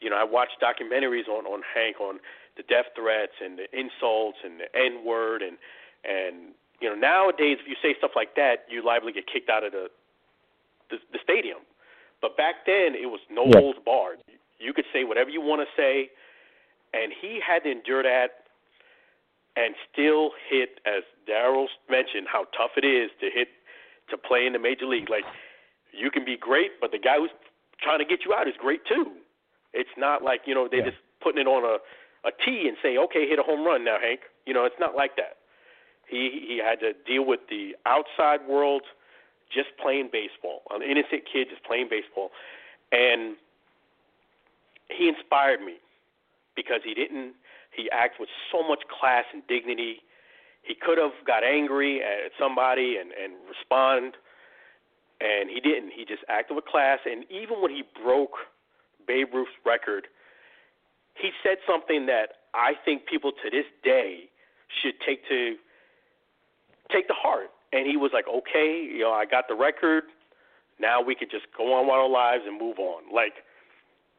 You know, I watched documentaries on on Hank on the death threats and the insults and the N word and and you know nowadays if you say stuff like that you liable to get kicked out of the the, the stadium. But back then it was no yeah. holds barred. You could say whatever you want to say, and he had to endure that and still hit, as Darryl mentioned, how tough it is to hit to play in the major league. Like you can be great, but the guy who's trying to get you out is great too. It's not like you know they're yeah. just putting it on a a tee and say, okay, hit a home run now, Hank. You know, it's not like that. He he had to deal with the outside world, just playing baseball, an innocent kid just playing baseball, and he inspired me because he didn't. He acted with so much class and dignity. He could have got angry at somebody and and respond, and he didn't. He just acted with class. And even when he broke Babe Ruth's record, he said something that I think people to this day should take to take to heart. And he was like, "Okay, you know, I got the record. Now we could just go on with our lives and move on." Like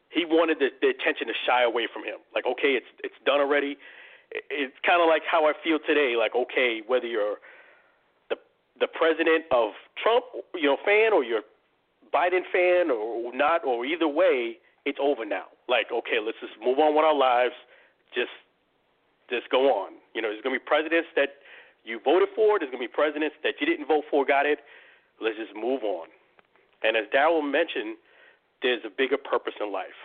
he wanted the, the attention to shy away from him. Like, okay, it's it's done already. It's kind of like how I feel today. Like, okay, whether you're the the president of Trump, you know, fan or you're Biden fan or not, or either way, it's over now. Like, okay, let's just move on with our lives. Just just go on. You know, there's gonna be presidents that you voted for. There's gonna be presidents that you didn't vote for, got it. Let's just move on. And as Darryl mentioned, there's a bigger purpose in life.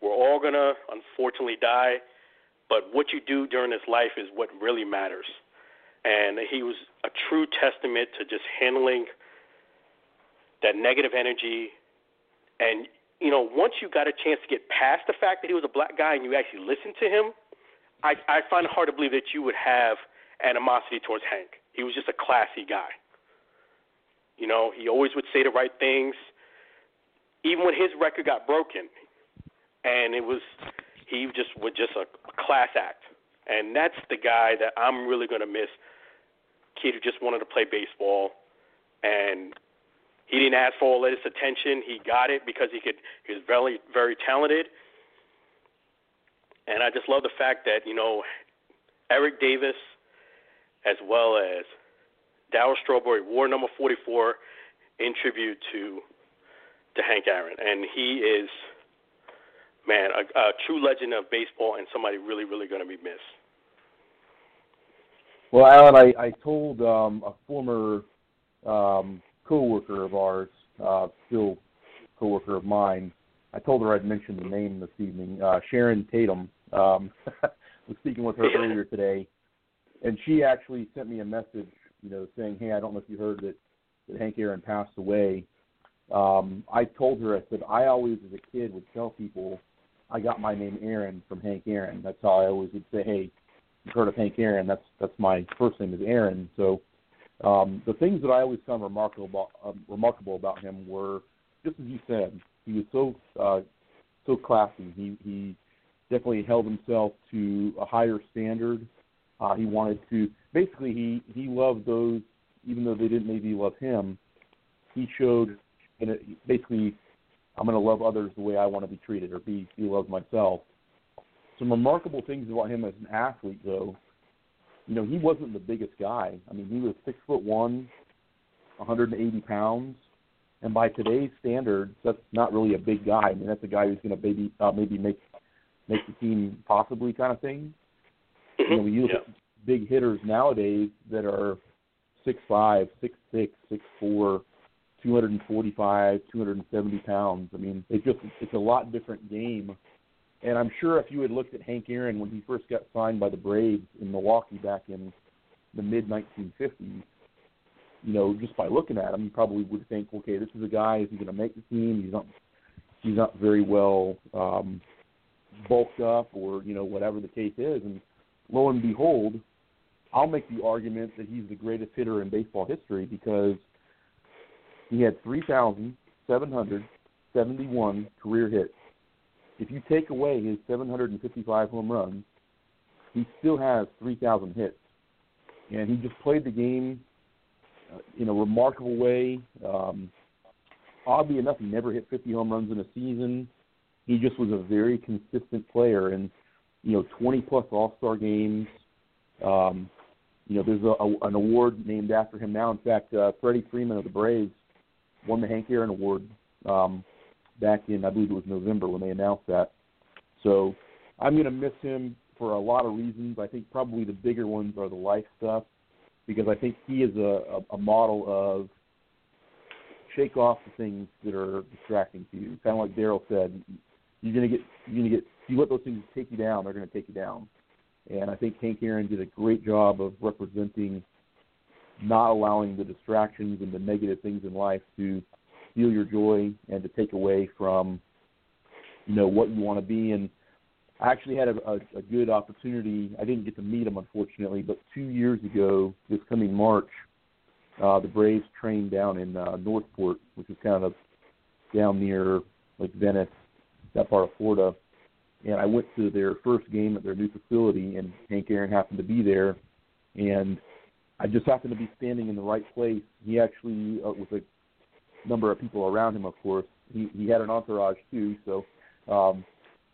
We're all going to unfortunately die, but what you do during this life is what really matters. And he was a true testament to just handling that negative energy. And, you know, once you got a chance to get past the fact that he was a black guy and you actually listened to him, I, I find it hard to believe that you would have animosity towards Hank. He was just a classy guy. You know, he always would say the right things even when his record got broken, and it was he just was just a class act, and that's the guy that I'm really to miss. Kid who just wanted to play baseball, and he didn't ask for all this attention. He got it because he could. He was very very talented, and I just love the fact that you know Eric Davis, as well as Darryl Strawberry, wore number 44 in tribute to to Hank Aaron, and he is, man, a, a true legend of baseball and somebody really, really going to be missed. Well, Alan, I, I told um, a former um, coworker of ours, uh, still coworker of mine, I told her I'd mention the name this evening, uh, Sharon Tatum. Um, was speaking with her earlier today, and she actually sent me a message, you know, saying, "Hey, I don't know if you heard that, that Hank Aaron passed away." Um, I told her, I said, I always, as a kid, would tell people I got my name Aaron from Hank Aaron. That's how I always would say, hey, you've heard of Hank Aaron. That's that's my first name is Aaron. So um, the things that I always found remarkable about, um, remarkable about him were just as you said. He was so uh, so classy. He he definitely held himself to a higher standard. Uh, he wanted to basically he he loved those even though they didn't maybe love him. He showed and it, basically I'm going to love others the way I want to be treated or be be loved myself. Some remarkable things about him as an athlete, though. You know, he wasn't the biggest guy. I mean, he was six foot one, 180 pounds, and by today's standards, that's not really a big guy. I mean, that's a guy who's going to maybe uh, maybe make make the team possibly kind of thing. Mm-hmm. You know, when you look yeah. at big hitters nowadays that are six five, six six, six four, two hundred and forty five, two hundred and seventy pounds. I mean, it's just it's a lot different game. And I'm sure if you had looked at Hank Aaron when he first got signed by the Braves in Milwaukee back in the mid 1950s, you know, just by looking at him, you probably would think, okay, this is a guy. Is he going to make the team? He's not. He's not very well um, bulked up, or you know, whatever the case is. And lo and behold, I'll make the argument that he's the greatest hitter in baseball history because he had 3,771 career hits. If you take away his 755 home runs, he still has 3,000 hits. And he just played the game uh, in a remarkable way. Um, oddly enough, he never hit 50 home runs in a season. He just was a very consistent player, and you know, 20 plus All Star games. Um, you know, there's a, a, an award named after him now. In fact, uh, Freddie Freeman of the Braves won the Hank Aaron Award um, back in, I believe it was November when they announced that. So I'm going to miss him for a lot of reasons. I think probably the bigger ones are the life stuff because I think he is a, a, a model of shake off the things that are distracting to you. Kind of like Darryl said, you're gonna get you're gonna get you let those things take you down, they're gonna take you down. And I think Hank Aaron did a great job of representing not allowing the distractions and the negative things in life to steal your joy and to take away from you know what you want to be and I actually had a, a, a good opportunity. I didn't get to meet him, unfortunately, but two years ago, this coming March, uh, the Braves trained down in uh, North Port, which is kind of down near like Venice, that part of Florida. And I went to their first game at their new facility, and Hank Aaron happened to be there, and I just happened to be standing in the right place. He actually, uh, with a number of people around him, of course, he he had an entourage too, so. Um,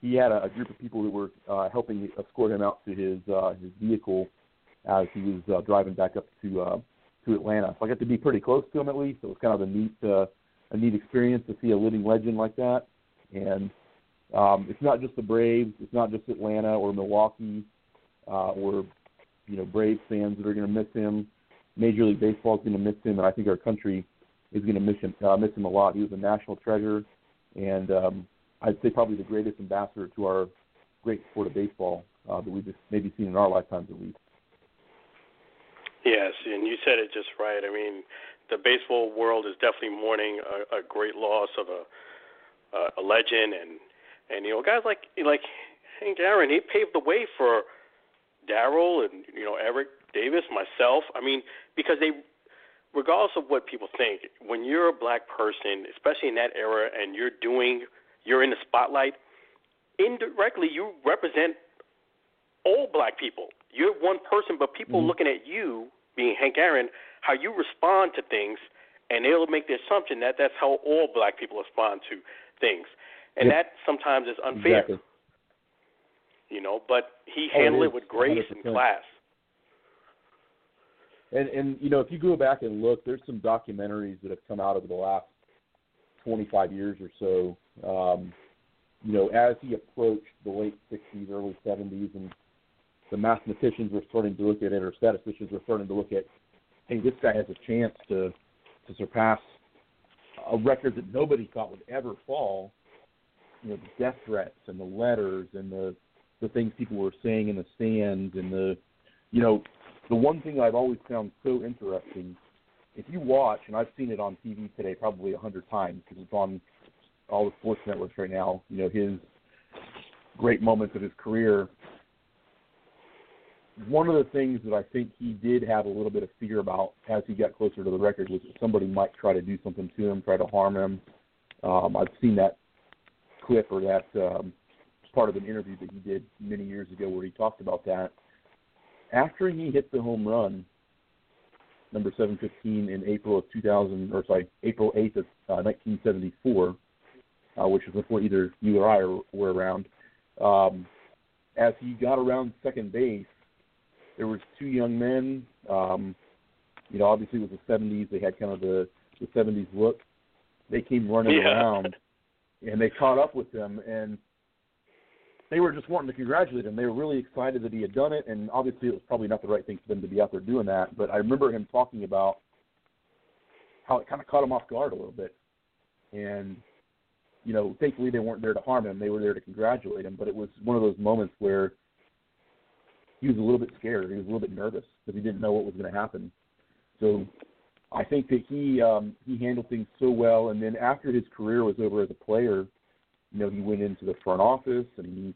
he had a, a group of people that were uh, helping escort him out to his uh, his vehicle as he was uh, driving back up to uh, to Atlanta. So I got to be pretty close to him at least. It was kind of a neat uh, a neat experience to see a living legend like that. And um, it's not just the Braves, it's not just Atlanta or Milwaukee uh, or you know Braves fans that are going to miss him. Major League Baseball is going to miss him, and I think our country is going to miss him uh, miss him a lot. He was a national treasure, and um, I'd say probably the greatest ambassador to our great sport of baseball uh, that we've just maybe seen in our lifetimes at least. Yes, and you said it just right. I mean, the baseball world is definitely mourning a, a great loss of a a legend, and and you know guys like like Hank Aaron, he paved the way for Darryl and you know Eric Davis, myself. I mean, because they, regardless of what people think, when you're a black person, especially in that era, and you're doing, you're in the spotlight, indirectly you represent all black people. You're one person, but people Mhm. looking at you, being Hank Aaron, how you respond to things, and they'll make the assumption that that's how all black people respond to things, and Yep. that sometimes is unfair. Exactly. You know, but he Oh, it handled it with grace and 100%. class. And and you know, if you go back and look, there's some documentaries that have come out over the last 25 years or so. Um, you know, as he approached the late 60s, early 70s, and the mathematicians were starting to look at it, or statisticians were starting to look at, hey, this guy has a chance to to surpass a record that nobody thought would ever fall. You know, the death threats and the letters and the the things people were saying in the stands and the, you know, the one thing I've always found so interesting, if you watch, and I've seen it on TV today probably a hundred times because it's on all the sports networks right now. You know his great moments of his career. One of the things that I think he did have a little bit of fear about as he got closer to the record was that somebody might try to do something to him, try to harm him. Um, I've seen that clip or that um, part of an interview that he did many years ago where he talked about that after he hit the home run, number 715 in April of 2000, or sorry, April 8th of uh, 1974, uh, which was before either you or I were, were around. Um, as he got around second base, there was two young men. Um, You know, obviously it was the 70s. They had kind of the the 70s look. They came running yeah. around, and they caught up with them, and they were just wanting to congratulate him. They were really excited that he had done it, and obviously it was probably not the right thing for them to be out there doing that. But I remember him talking about how it kind of caught him off guard a little bit, and you know, thankfully they weren't there to harm him; they were there to congratulate him. But it was one of those moments where he was a little bit scared. He was a little bit nervous because he didn't know what was going to happen. So I think that he um, he handled things so well. And then after his career was over as a player, you know, he went into the front office and he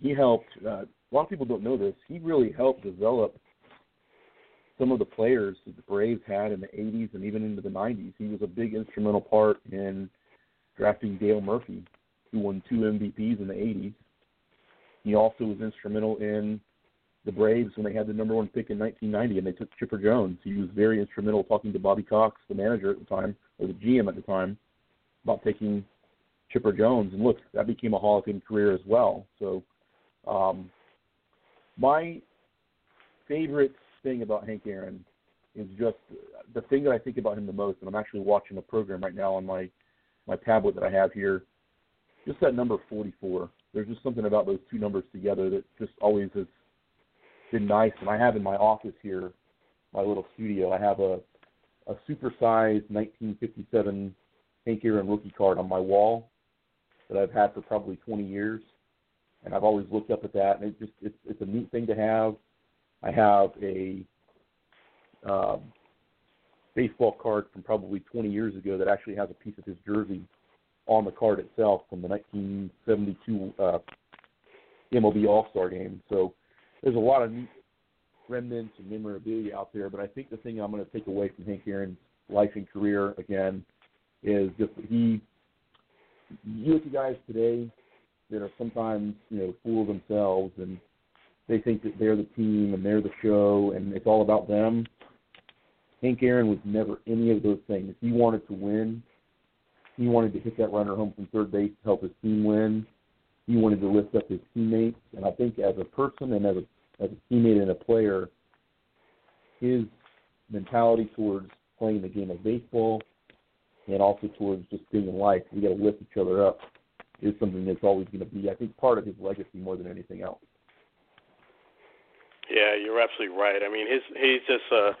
he helped. Uh, a lot of people don't know this. He really helped develop some of the players that the Braves had in the 80s and even into the 90s. He was a big instrumental part in drafting Dale Murphy, who won two MVPs in the 80s. He also was instrumental in the Braves when they had the number one pick in 1990 and they took Chipper Jones. He was very instrumental talking to Bobby Cox, the manager at the time, or the GM at the time, about taking Chipper Jones. And look, that became a Hall of Fame career as well. So, um, my favorite thing about Hank Aaron is just the thing that I think about him the most. And I'm actually watching a program right now on my my tablet that I have here. Just that number 44. There's just something about those two numbers together that just always has been nice. And I have in my office here, my little studio, I have a a supersized 1957 Hank Aaron rookie card on my wall that I've had for probably 20 years, and I've always looked up at that, and it's just it's it's a neat thing to have. I have a um, baseball card from probably 20 years ago that actually has a piece of his jersey on the card itself from the 1972 uh, MLB All Star game. So there's a lot of neat remnants and memorabilia out there. But I think the thing I'm going to take away from Hank Aaron's life and career again is just that he. You at guys today that are sometimes you know of themselves and they think that they're the team and they're the show and it's all about them. Hank Aaron was never any of those things. He wanted to win. He wanted to hit that runner home from third base to help his team win. He wanted to lift up his teammates, and I think as a person and as a as a teammate and a player, his mentality towards playing the game of baseball and also towards just being in life, we got to lift each other up, is something that's always going to be, I think, part of his legacy more than anything else. Yeah, you're absolutely right. I mean, his he's just a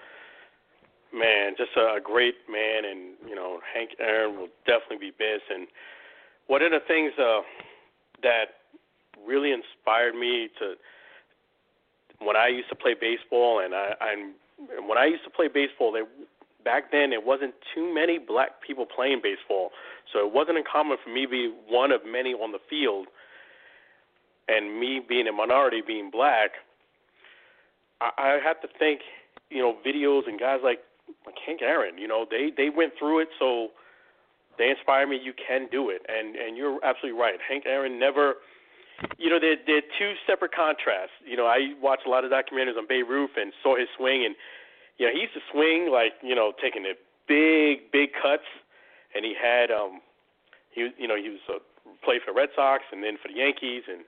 man, just a great man, and you know, Hank Aaron will definitely be missed. And one of the things uh, that really inspired me to when I used to play baseball, and I, I'm when I used to play baseball, they back then it wasn't too many black people playing baseball, so it wasn't uncommon for me to be one of many on the field. And me being a minority, being black, I, I have to think, you know, videos and guys like Hank Aaron, you know, they they went through it, so they inspire me. You can do it, and and you're absolutely right. Hank Aaron never, you know, they're they're two separate contrasts. You know, I watched a lot of documentaries on Babe Ruth and saw his swing, and you know, he used to swing like you know, taking the big big cuts, and he had um, he you know he was a played for the Red Sox and then for the Yankees, and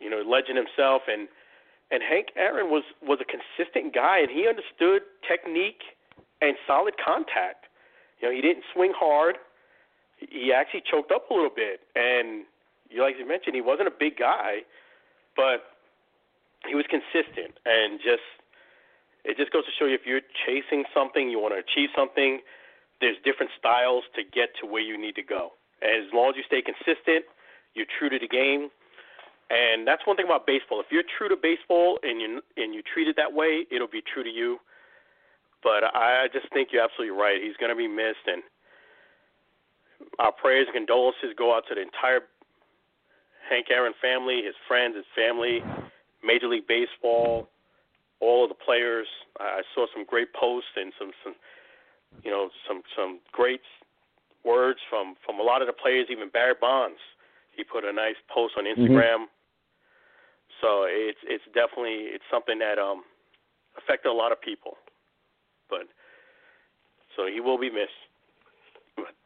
you know, legend himself, and and Hank Aaron was was a consistent guy, and he understood technique and solid contact. You know, he didn't swing hard. He actually choked up a little bit, and you like you mentioned, he wasn't a big guy, but he was consistent and just it just goes to show you if you're chasing something, you want to achieve something, there's different styles to get to where you need to go. As long as you stay consistent, you're true to the game, and that's one thing about baseball. If you're true to baseball and you and you treat it that way, it'll be true to you. But I just think you're absolutely right. He's going to be missed, and our prayers and condolences go out to the entire Hank Aaron family, his friends, his family, Major League Baseball, all of the players. I saw some great posts and some some you know some some great words from from a lot of the players, even Barry Bonds. He put a nice post on Mm-hmm. Instagram. Mm-hmm. So it's it's definitely it's something that um affected a lot of people but so he will be missed.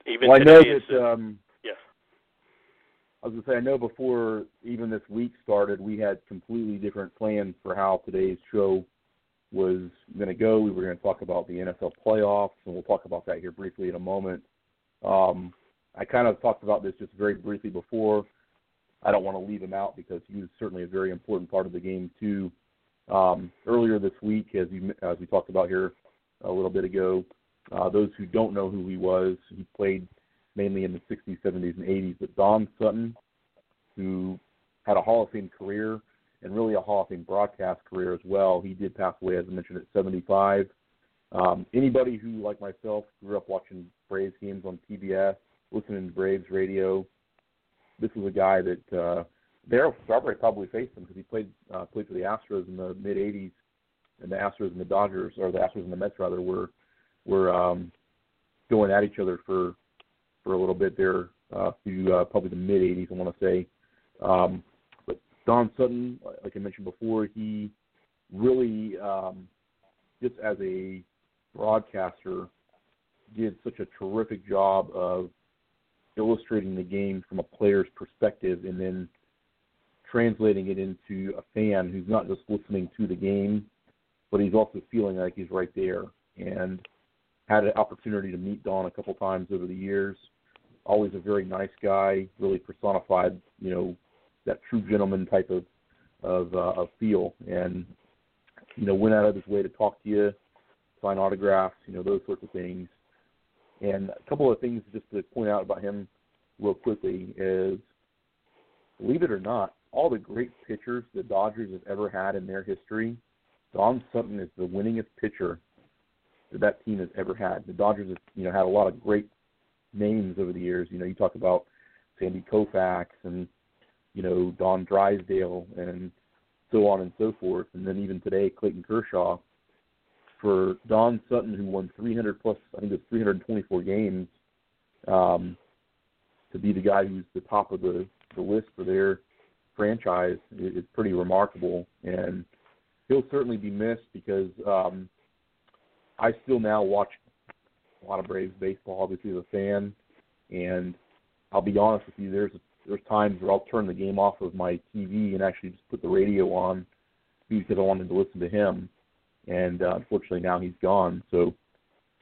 Even well, I know that. uh, Um. I was gonna say I know before even this week started, we had completely different plans for how today's show was going to go. We were going to talk about the NFL playoffs, and we'll talk about that here briefly in a moment. Um, I kind of talked about this just very briefly before. I don't want to leave him out because he was certainly a very important part of the game too. Um, earlier this week, as, you, as we talked about here a little bit ago, uh, those who don't know who he was, he played mainly in the 60s, 70s, and 80s. But Don Sutton, who had a Hall of Fame career and really a Hall of Fame broadcast career as well. He did pass away, as I mentioned, at 75. Um, anybody who, like myself, grew up watching Braves games on TBS, listening to Braves radio, this was a guy that uh, Darryl Strawberry probably faced him because he played uh, played for the Astros in the mid '80s, and the Astros and the Dodgers, or the Astros and the Mets rather, were were um, going at each other for for a little bit there uh, through uh, probably the mid '80s, I want to say. Um, but Don Sutton, like I mentioned before, he really um, just as a broadcaster did such a terrific job of illustrating the game from a player's perspective and then translating it into a fan who's not just listening to the game, but he's also feeling like he's right there. And had an opportunity to meet Don a couple times over the years. Always a very nice guy, really personified, you know, that true gentleman type of of, uh, of feel, and you know, went out of his way to talk to you, sign autographs, you know, those sorts of things. And a couple of things just to point out about him real quickly is, believe it or not, all the great pitchers the Dodgers have ever had in their history, Don Sutton is the winningest pitcher that that team has ever had. The Dodgers have, you know, had a lot of great names over the years. You know, you talk about Sandy Koufax and, you know, Don Drysdale and so on and so forth. And then even today, Clayton Kershaw. For Don Sutton, who won 300 plus, I think it's 324 games, um, to be the guy who's the top of the, the list for their franchise is pretty remarkable. And he'll certainly be missed because um, I still now watch a lot of Braves baseball, obviously as a fan, and I'll be honest with you, there's there's times where I'll turn the game off of my TV and actually just put the radio on because I wanted to listen to him. And uh, unfortunately now he's gone. So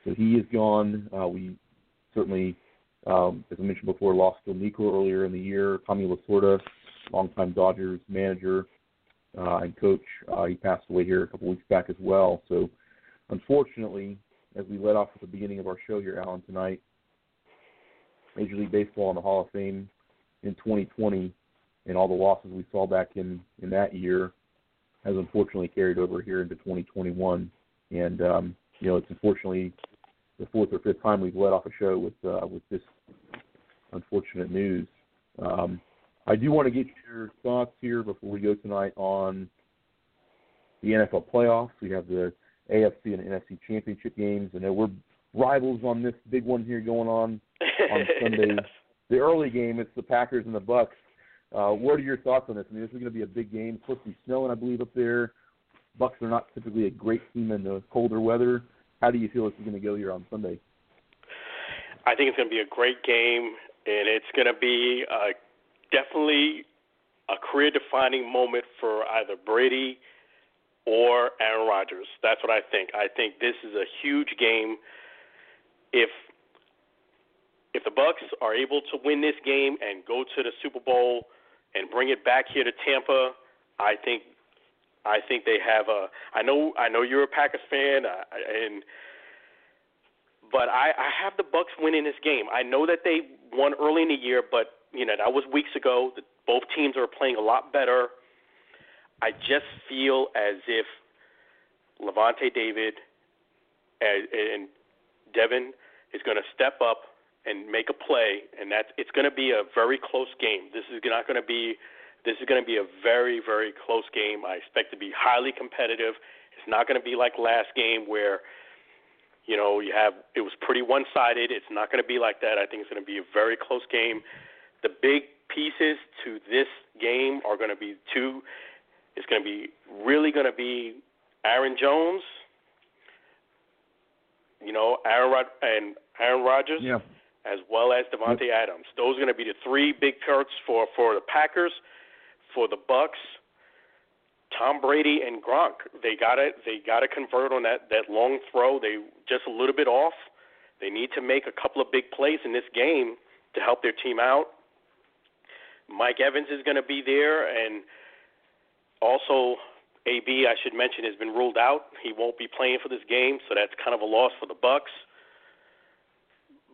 so he is gone. Uh, we certainly, um, as I mentioned before, lost Phil Niekro earlier in the year. Tommy Lasorda, longtime Dodgers manager uh, and coach, uh, he passed away here a couple weeks back as well. So unfortunately, as we led off at the beginning of our show here, Alan, tonight, Major League Baseball in the Hall of Fame in 2020 and all the losses we saw back in, in that year has unfortunately carried over here into 2021. And, um, you know, it's unfortunately the fourth or fifth time we've led off a show with, uh, with this unfortunate news. Um, I do want to get your thoughts here before we go tonight on the NFL playoffs. We have the AFC and NFC championship games. I know we're rivals on this big one here going on on Sunday. yes. The early game, it's the Packers and the Bucs. Uh, what are your thoughts on this? I mean, this is going to be a big game. It's supposed to be snowing, I believe, up there. Bucs are not typically a great team in the colder weather. How do you feel this is going to go here on Sunday? I think it's going to be a great game, and it's going to be uh, definitely a career-defining moment for either Brady or Aaron Rodgers. That's what I think. I think this is a huge game. If if the Bucs are able to win this game and go to the Super Bowl and bring it back here to Tampa, I think I think they have a. I know I know you're a Packers fan, and but I, I have the Bucs winning this game. I know that they won early in the year, but you know that was weeks ago. Both teams are playing a lot better. I just feel as if Lavonte David and, and Devin is going to step up and make a play, and that's it's going to be a very close game. This is not going to be this is going to be a very very close game. I expect to be highly competitive. It's not going to be like last game where you know you have it was pretty one-sided. It's not going to be like that. I think it's going to be a very close game. The big pieces to this game are going to be two it's going to be really going to be Aaron Jones, you know, Aaron Rod- and Aaron Rodgers, Yeah. as well as Davante Adams. Those are going to be the three big targets for for the Packers, for the Bucs. Tom Brady and Gronk, they got to they got to convert on that that long throw. They just a little bit off. They need to make a couple of big plays in this game to help their team out. Mike Evans is going to be there, and also AB, I should mention, has been ruled out. He won't be playing for this game, so that's kind of a loss for the Bucs.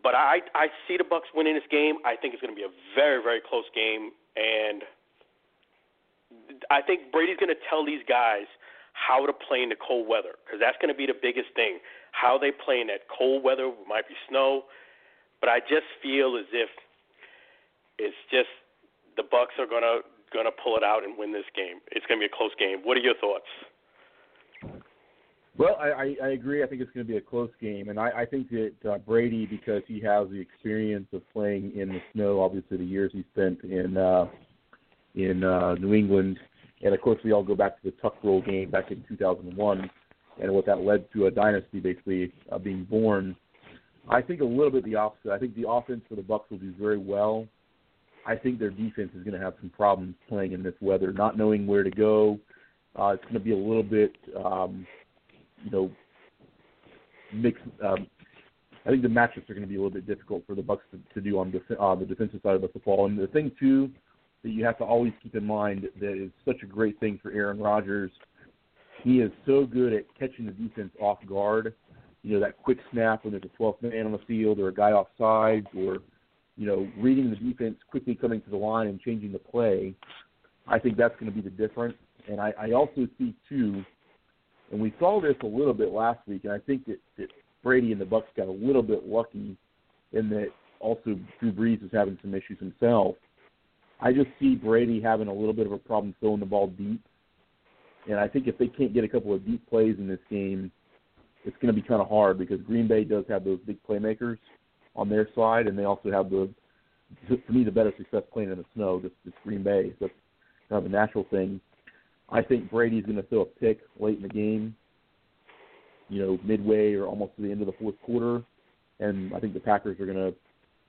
But I I see the Bucs winning this game. I think it's going to be a very very close game, and I think Brady's going to tell these guys how to play in the cold weather because that's going to be the biggest thing. How they play in that cold weather might be snow, but I just feel as if it's just the Bucs are going to going to pull it out and win this game. It's going to be a close game. What are your thoughts? Well, I, I agree. I think it's going to be a close game, and I, I think that uh, Brady, because he has the experience of playing in the snow, obviously the years he spent in uh, in uh, New England, and of course we all go back to the Tuck Rule game back in 2001, and what that led to a dynasty basically uh, being born. I think a little bit the opposite. I think the offense for the Bucs will do very well. I think their defense is going to have some problems playing in this weather, not knowing where to go. Uh, it's going to be a little bit. Um, you know, mix. Um, I think the matchups are going to be a little bit difficult for the Bucs to, to do on the uh, the defensive side of the football. And the thing too that you have to always keep in mind that is such a great thing for Aaron Rodgers. He is so good at catching the defense off guard. You know that quick snap when there's a 12th man on the field or a guy offside or you know reading the defense quickly coming to the line and changing the play. I think that's going to be the difference. And I, I also see too and we saw this a little bit last week, and I think that, that Brady and the Bucs got a little bit lucky in that also Drew Brees is having some issues himself. I just see Brady having a little bit of a problem throwing the ball deep. And I think if they can't get a couple of deep plays in this game, it's going to be kind of hard because Green Bay does have those big playmakers on their side, and they also have the, for me, the better success playing in the snow. Just, just Green Bay, that's kind of a natural thing. I think Brady's going to throw a pick late in the game, you know, midway or almost to the end of the fourth quarter, and I think the Packers are going to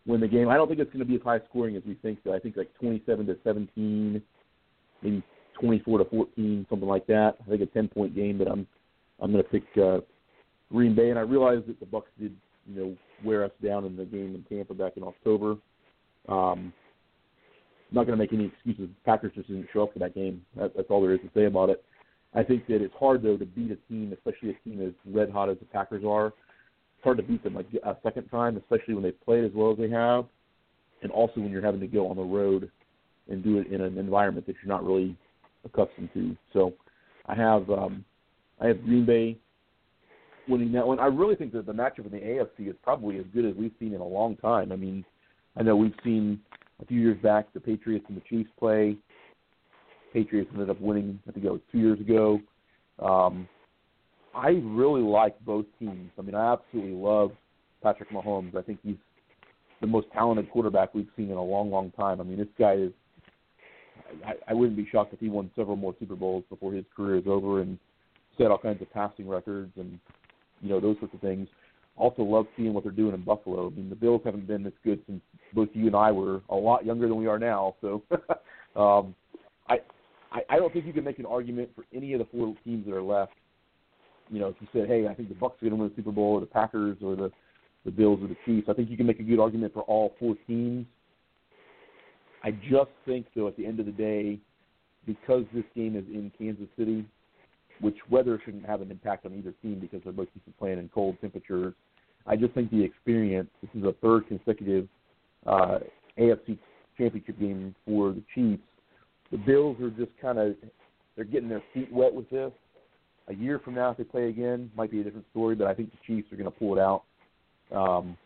win the game. I don't think it's going to be as high scoring as we think. So I think like 27 to 17, maybe 24 to 14, something like that. I think a 10 point game, but I'm I'm going to pick uh, Green Bay, and I realize that the Bucs did you know wear us down in the game in Tampa back in October. Um, not going to make any excuses. Packers just didn't show up for that game. That, that's all there is to say about it. I think that it's hard though to beat a team, especially a team as red hot as the Packers are. It's hard to beat them like a second time, especially when they've played as well as they have, and also when you're having to go on the road and do it in an environment that you're not really accustomed to. So, I have um, I have Green Bay winning that one. I really think that the matchup in the AFC is probably as good as we've seen in a long time. I mean, I know we've seen a few years back, the Patriots and the Chiefs play. Patriots ended up winning, I think it was two years ago. Um, I really like both teams. I mean, I absolutely love Patrick Mahomes. I think he's the most talented quarterback we've seen in a long, long time. I mean, this guy is. I, I wouldn't be shocked if he won several more Super Bowls before his career is over and set all kinds of passing records and you know those sorts of things also love seeing what they're doing in Buffalo. I mean, the Bills haven't been this good since both you and I were a lot younger than we are now. So, um, I, I I don't think you can make an argument for any of the four teams that are left. You know, if you said, hey, I think the Bucs are going to win the Super Bowl, or the Packers, or the the Bills, or the Chiefs, I think you can make a good argument for all four teams. I just think, though, at the end of the day, because this game is in Kansas City, which weather shouldn't have an impact on either team because they're both used to playing in cold temperatures. I just think the experience. This is a third consecutive uh, AFC Championship game for the Chiefs. The Bills are just kind of they're getting their feet wet with this. A year from now, if they play again, might be a different story. But I think the Chiefs are going to pull it out um,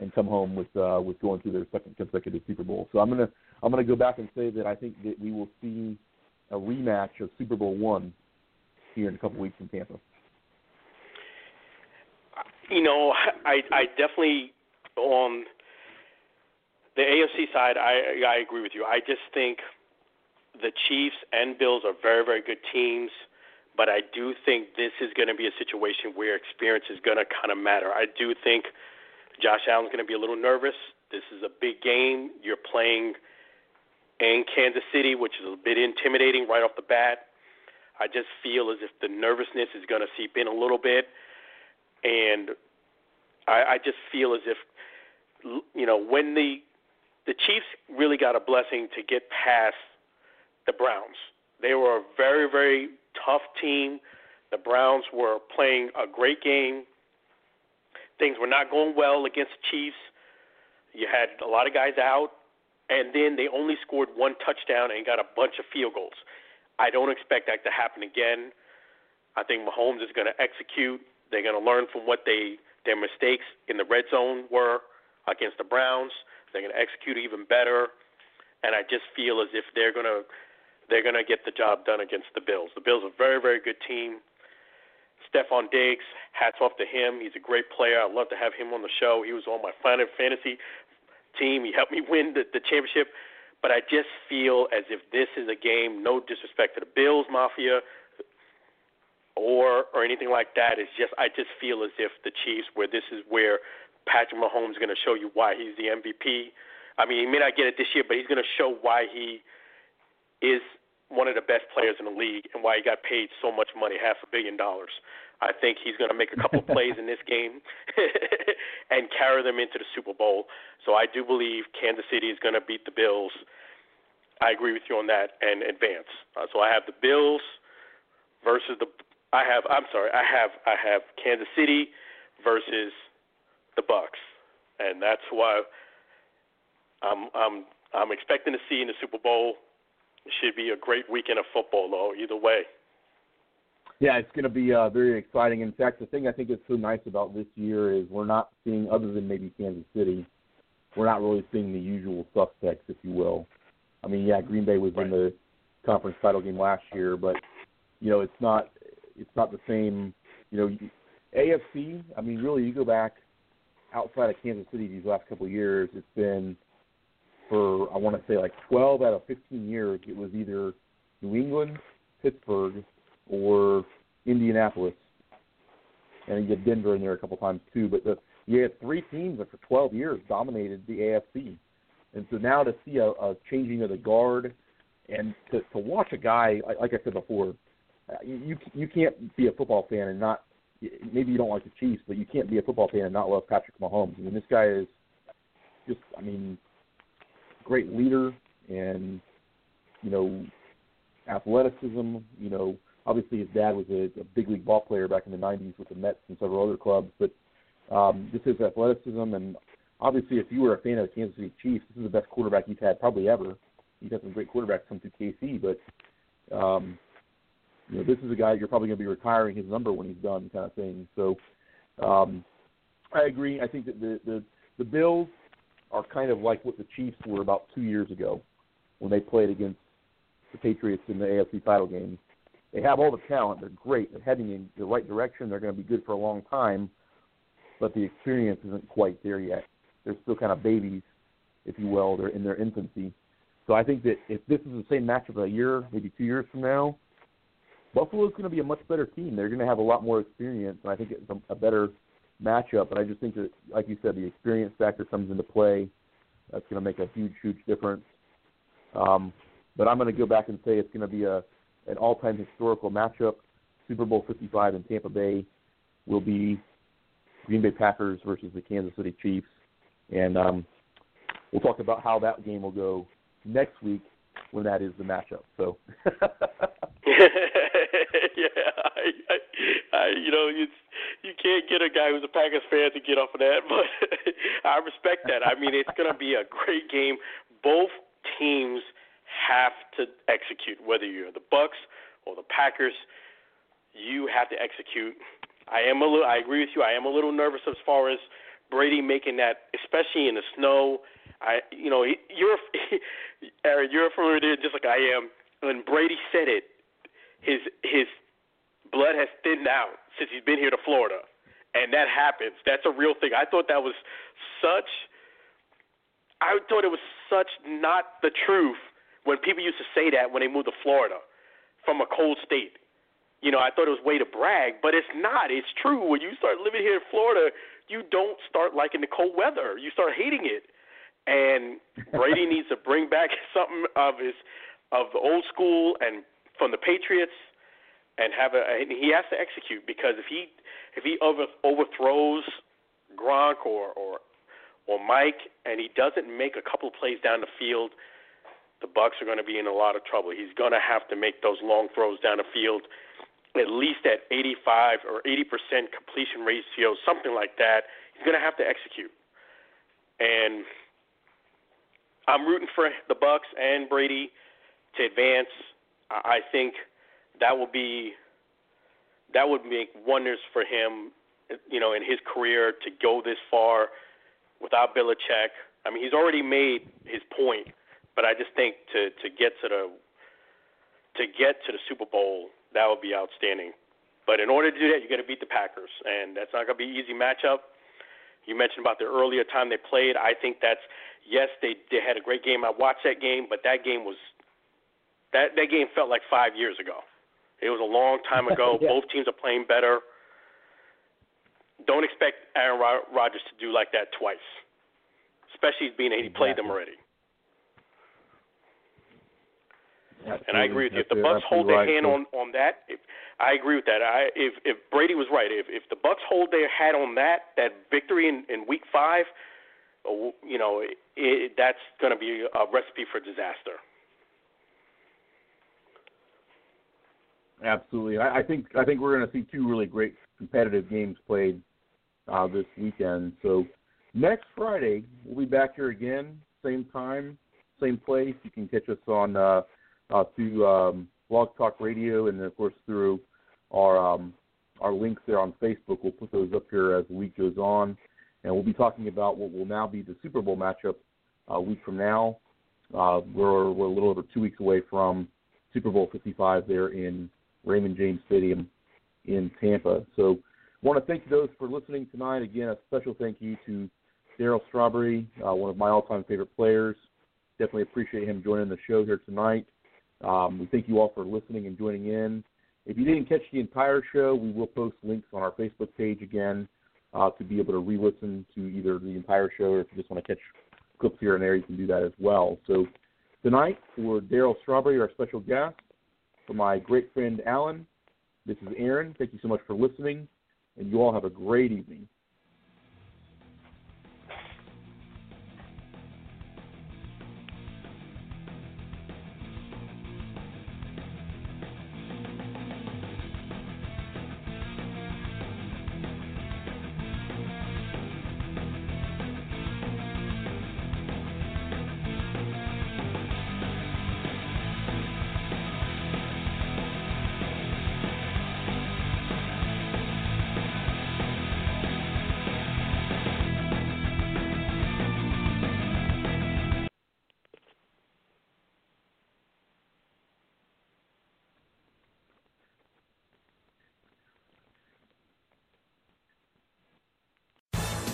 and come home with uh, with going through their second consecutive Super Bowl. So I'm gonna I'm gonna go back and say that I think that we will see a rematch of Super Bowl one here in a couple weeks in Tampa. You know, I I definitely on the AFC side, I I agree with you. I just think the Chiefs and Bills are very very good teams, but I do think this is going to be a situation where experience is going to kind of matter. I do think Josh Allen's going to be a little nervous. This is a big game. You're playing in Kansas City, which is a bit intimidating right off the bat. I just feel as if the nervousness is going to seep in a little bit, and I, I just feel as if you know when the the Chiefs really got a blessing to get past the Browns. They were a very very tough team. The Browns were playing a great game. Things were not going well against the Chiefs. You had a lot of guys out, and then they only scored one touchdown and got a bunch of field goals. I don't expect that to happen again. I think Mahomes is going to execute. They're going to learn from what they their mistakes in the red zone were against the Browns. They're going to execute even better, and I just feel as if they're going to they're going to get the job done against the Bills. The Bills are a very very good team. Stefon Diggs, hats off to him. He's a great player. I'd love to have him on the show. He was on my Final Fantasy team. He helped me win the, the championship. But I just feel as if this is a game, no disrespect to the Bills Mafia or or anything like that. It's just I just feel as if the Chiefs, where this is where Patrick Mahomes is going to show you why he's the MVP. I mean, he may not get it this year, but he's going to show why he is one of the best players in the league and why he got paid so much money, half a billion dollars. I think he's going to make a couple plays in this game and carry them into the Super Bowl. So I do believe Kansas City is going to beat the Bills. I agree with you on that and advance. Uh, so I have the Bills versus the I have I'm sorry I have I have Kansas City versus the Bucs, and that's why I'm I'm I'm expecting to see in the Super Bowl. It should be a great weekend of football, though. Either way. Yeah, it's going to be uh, very exciting. In fact, the thing I think is so nice about this year is we're not seeing, other than maybe Kansas City, we're not really seeing the usual suspects, if you will. I mean, yeah, Green Bay was right. in the conference title game last year, but you know, it's not it's not the same. You know, AFC. I mean, really, you go back outside of Kansas City these last couple of years, it's been for I want to say like 12 out of 15 years, it was either New England, Pittsburgh, or Indianapolis, and you get Denver in there a couple times too. But the, you had three teams that for 12 years dominated the AFC, and so now to see a, a changing of the guard and to, to watch a guy like I said before, uh, you you can't be a football fan and not maybe you don't like the Chiefs, but you can't be a football fan and not love Patrick Mahomes. I mean, this guy is just I mean, great leader and you know athleticism. You know, obviously his dad was a, a big league ball player back in the '90s with the Mets and several other clubs, but um, just his athleticism and obviously if you were a fan of the Kansas City Chiefs, this is the best quarterback he's had probably ever. He's had some great quarterbacks come through KC, but um, you know this is a guy you're probably going to be retiring his number when he's done, kind of thing. So um, I agree. I think that the the the Bills are kind of like what the Chiefs were about two years ago when they played against the Patriots in the AFC title game. They have all the talent. They're great. They're heading in the right direction. They're going to be good for a long time, but the experience isn't quite there yet. They're still kind of babies, if you will. They're in their infancy. So I think that if this is the same matchup a year, maybe two years from now, Buffalo's going to be a much better team. They're going to have a lot more experience, and I think it's a, a better matchup. But I just think that, like you said, the experience factor comes into play. That's going to make a huge, huge difference. Um, but I'm going to go back and say it's going to be a an all-time historical matchup. Super Bowl 55 in Tampa Bay will be Green Bay Packers versus the Kansas City Chiefs, and um, we'll talk about how that game will go next week when that is the matchup. So. yeah, I, I, I, you know, you you can't get a guy who's a Packers fan to get off of that, but I respect that. I mean, it's going to be a great game. Both teams have to execute, whether you're the Bucs or the Packers. You have to execute. I am a little. I agree with you. I am a little nervous as far as Brady making that, especially in the snow. I, you know, you're, Aaron, you're familiar with it just like I am. When Brady said it, his his blood has thinned out since he's been here to Florida, and that happens. That's a real thing. I thought that was such. I thought it was such not the truth when people used to say that when they moved to Florida from a cold state. You know, I thought it was way to brag, but it's not. It's true. When you start living here in Florida, you don't start liking the cold weather. You start hating it. And Brady needs to bring back something of his of the old school and from the Patriots. and have a. And he has to execute because if he if he over, overthrows Gronk or or or Mike and he doesn't make a couple of plays down the field, the Bucs are going to be in a lot of trouble. He's going to have to make those long throws down the field at least at 85 or 80% completion ratio, something like that. He's going to have to execute. And I'm rooting for the Bucs and Brady to advance. I think that will be that would make wonders for him, you know, in his career to go this far without Belichick. I mean, he's already made his point, but I just think to to get to the to get to the Super Bowl, that would be outstanding. But in order to do that, you got to beat the Packers, and that's not going to be an easy matchup. You mentioned about the earlier time they played. I think that's yes, they they had a great game. I watched that game, but that game was that that game felt like five years ago. It was a long time ago. yeah. Both teams are playing better. Don't expect Aaron Rodgers to do like that twice, especially being that he exactly. played them already. Absolutely. And I agree with you. If the Bucs hold their right. hand on on that, if, I agree with that. I if if Brady was right, if if the Bucs hold their hat on that that victory in in Week Five, uh, you know, it, it, that's going to be a recipe for disaster. Absolutely, I, I think I think we're going to see two really great competitive games played uh, this weekend. So next Friday we'll be back here again, same time, same place. You can catch us on uh, uh, through um, Blog Talk Radio, and of course through our um, our links there on Facebook. We'll put those up here as the week goes on, and we'll be talking about what will now be the Super Bowl matchup a week from now. Uh, we're we're a little over two weeks away from Super Bowl 55 there in Raymond James Stadium in Tampa. So, want to thank those for listening tonight. Again, a special thank you to Darryl Strawberry, uh, one of my all-time favorite players. Definitely appreciate him joining the show here tonight. Um, we thank you all for listening and joining in. If you didn't catch the entire show, we will post links on our Facebook page again uh, to be able to re-listen to either the entire show or if you just want to catch clips here and there, you can do that as well. So tonight, for Darryl Strawberry, our special guest, for my great friend Alan, this is Aaron. Thank you so much for listening, and you all have a great evening.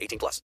18 plus.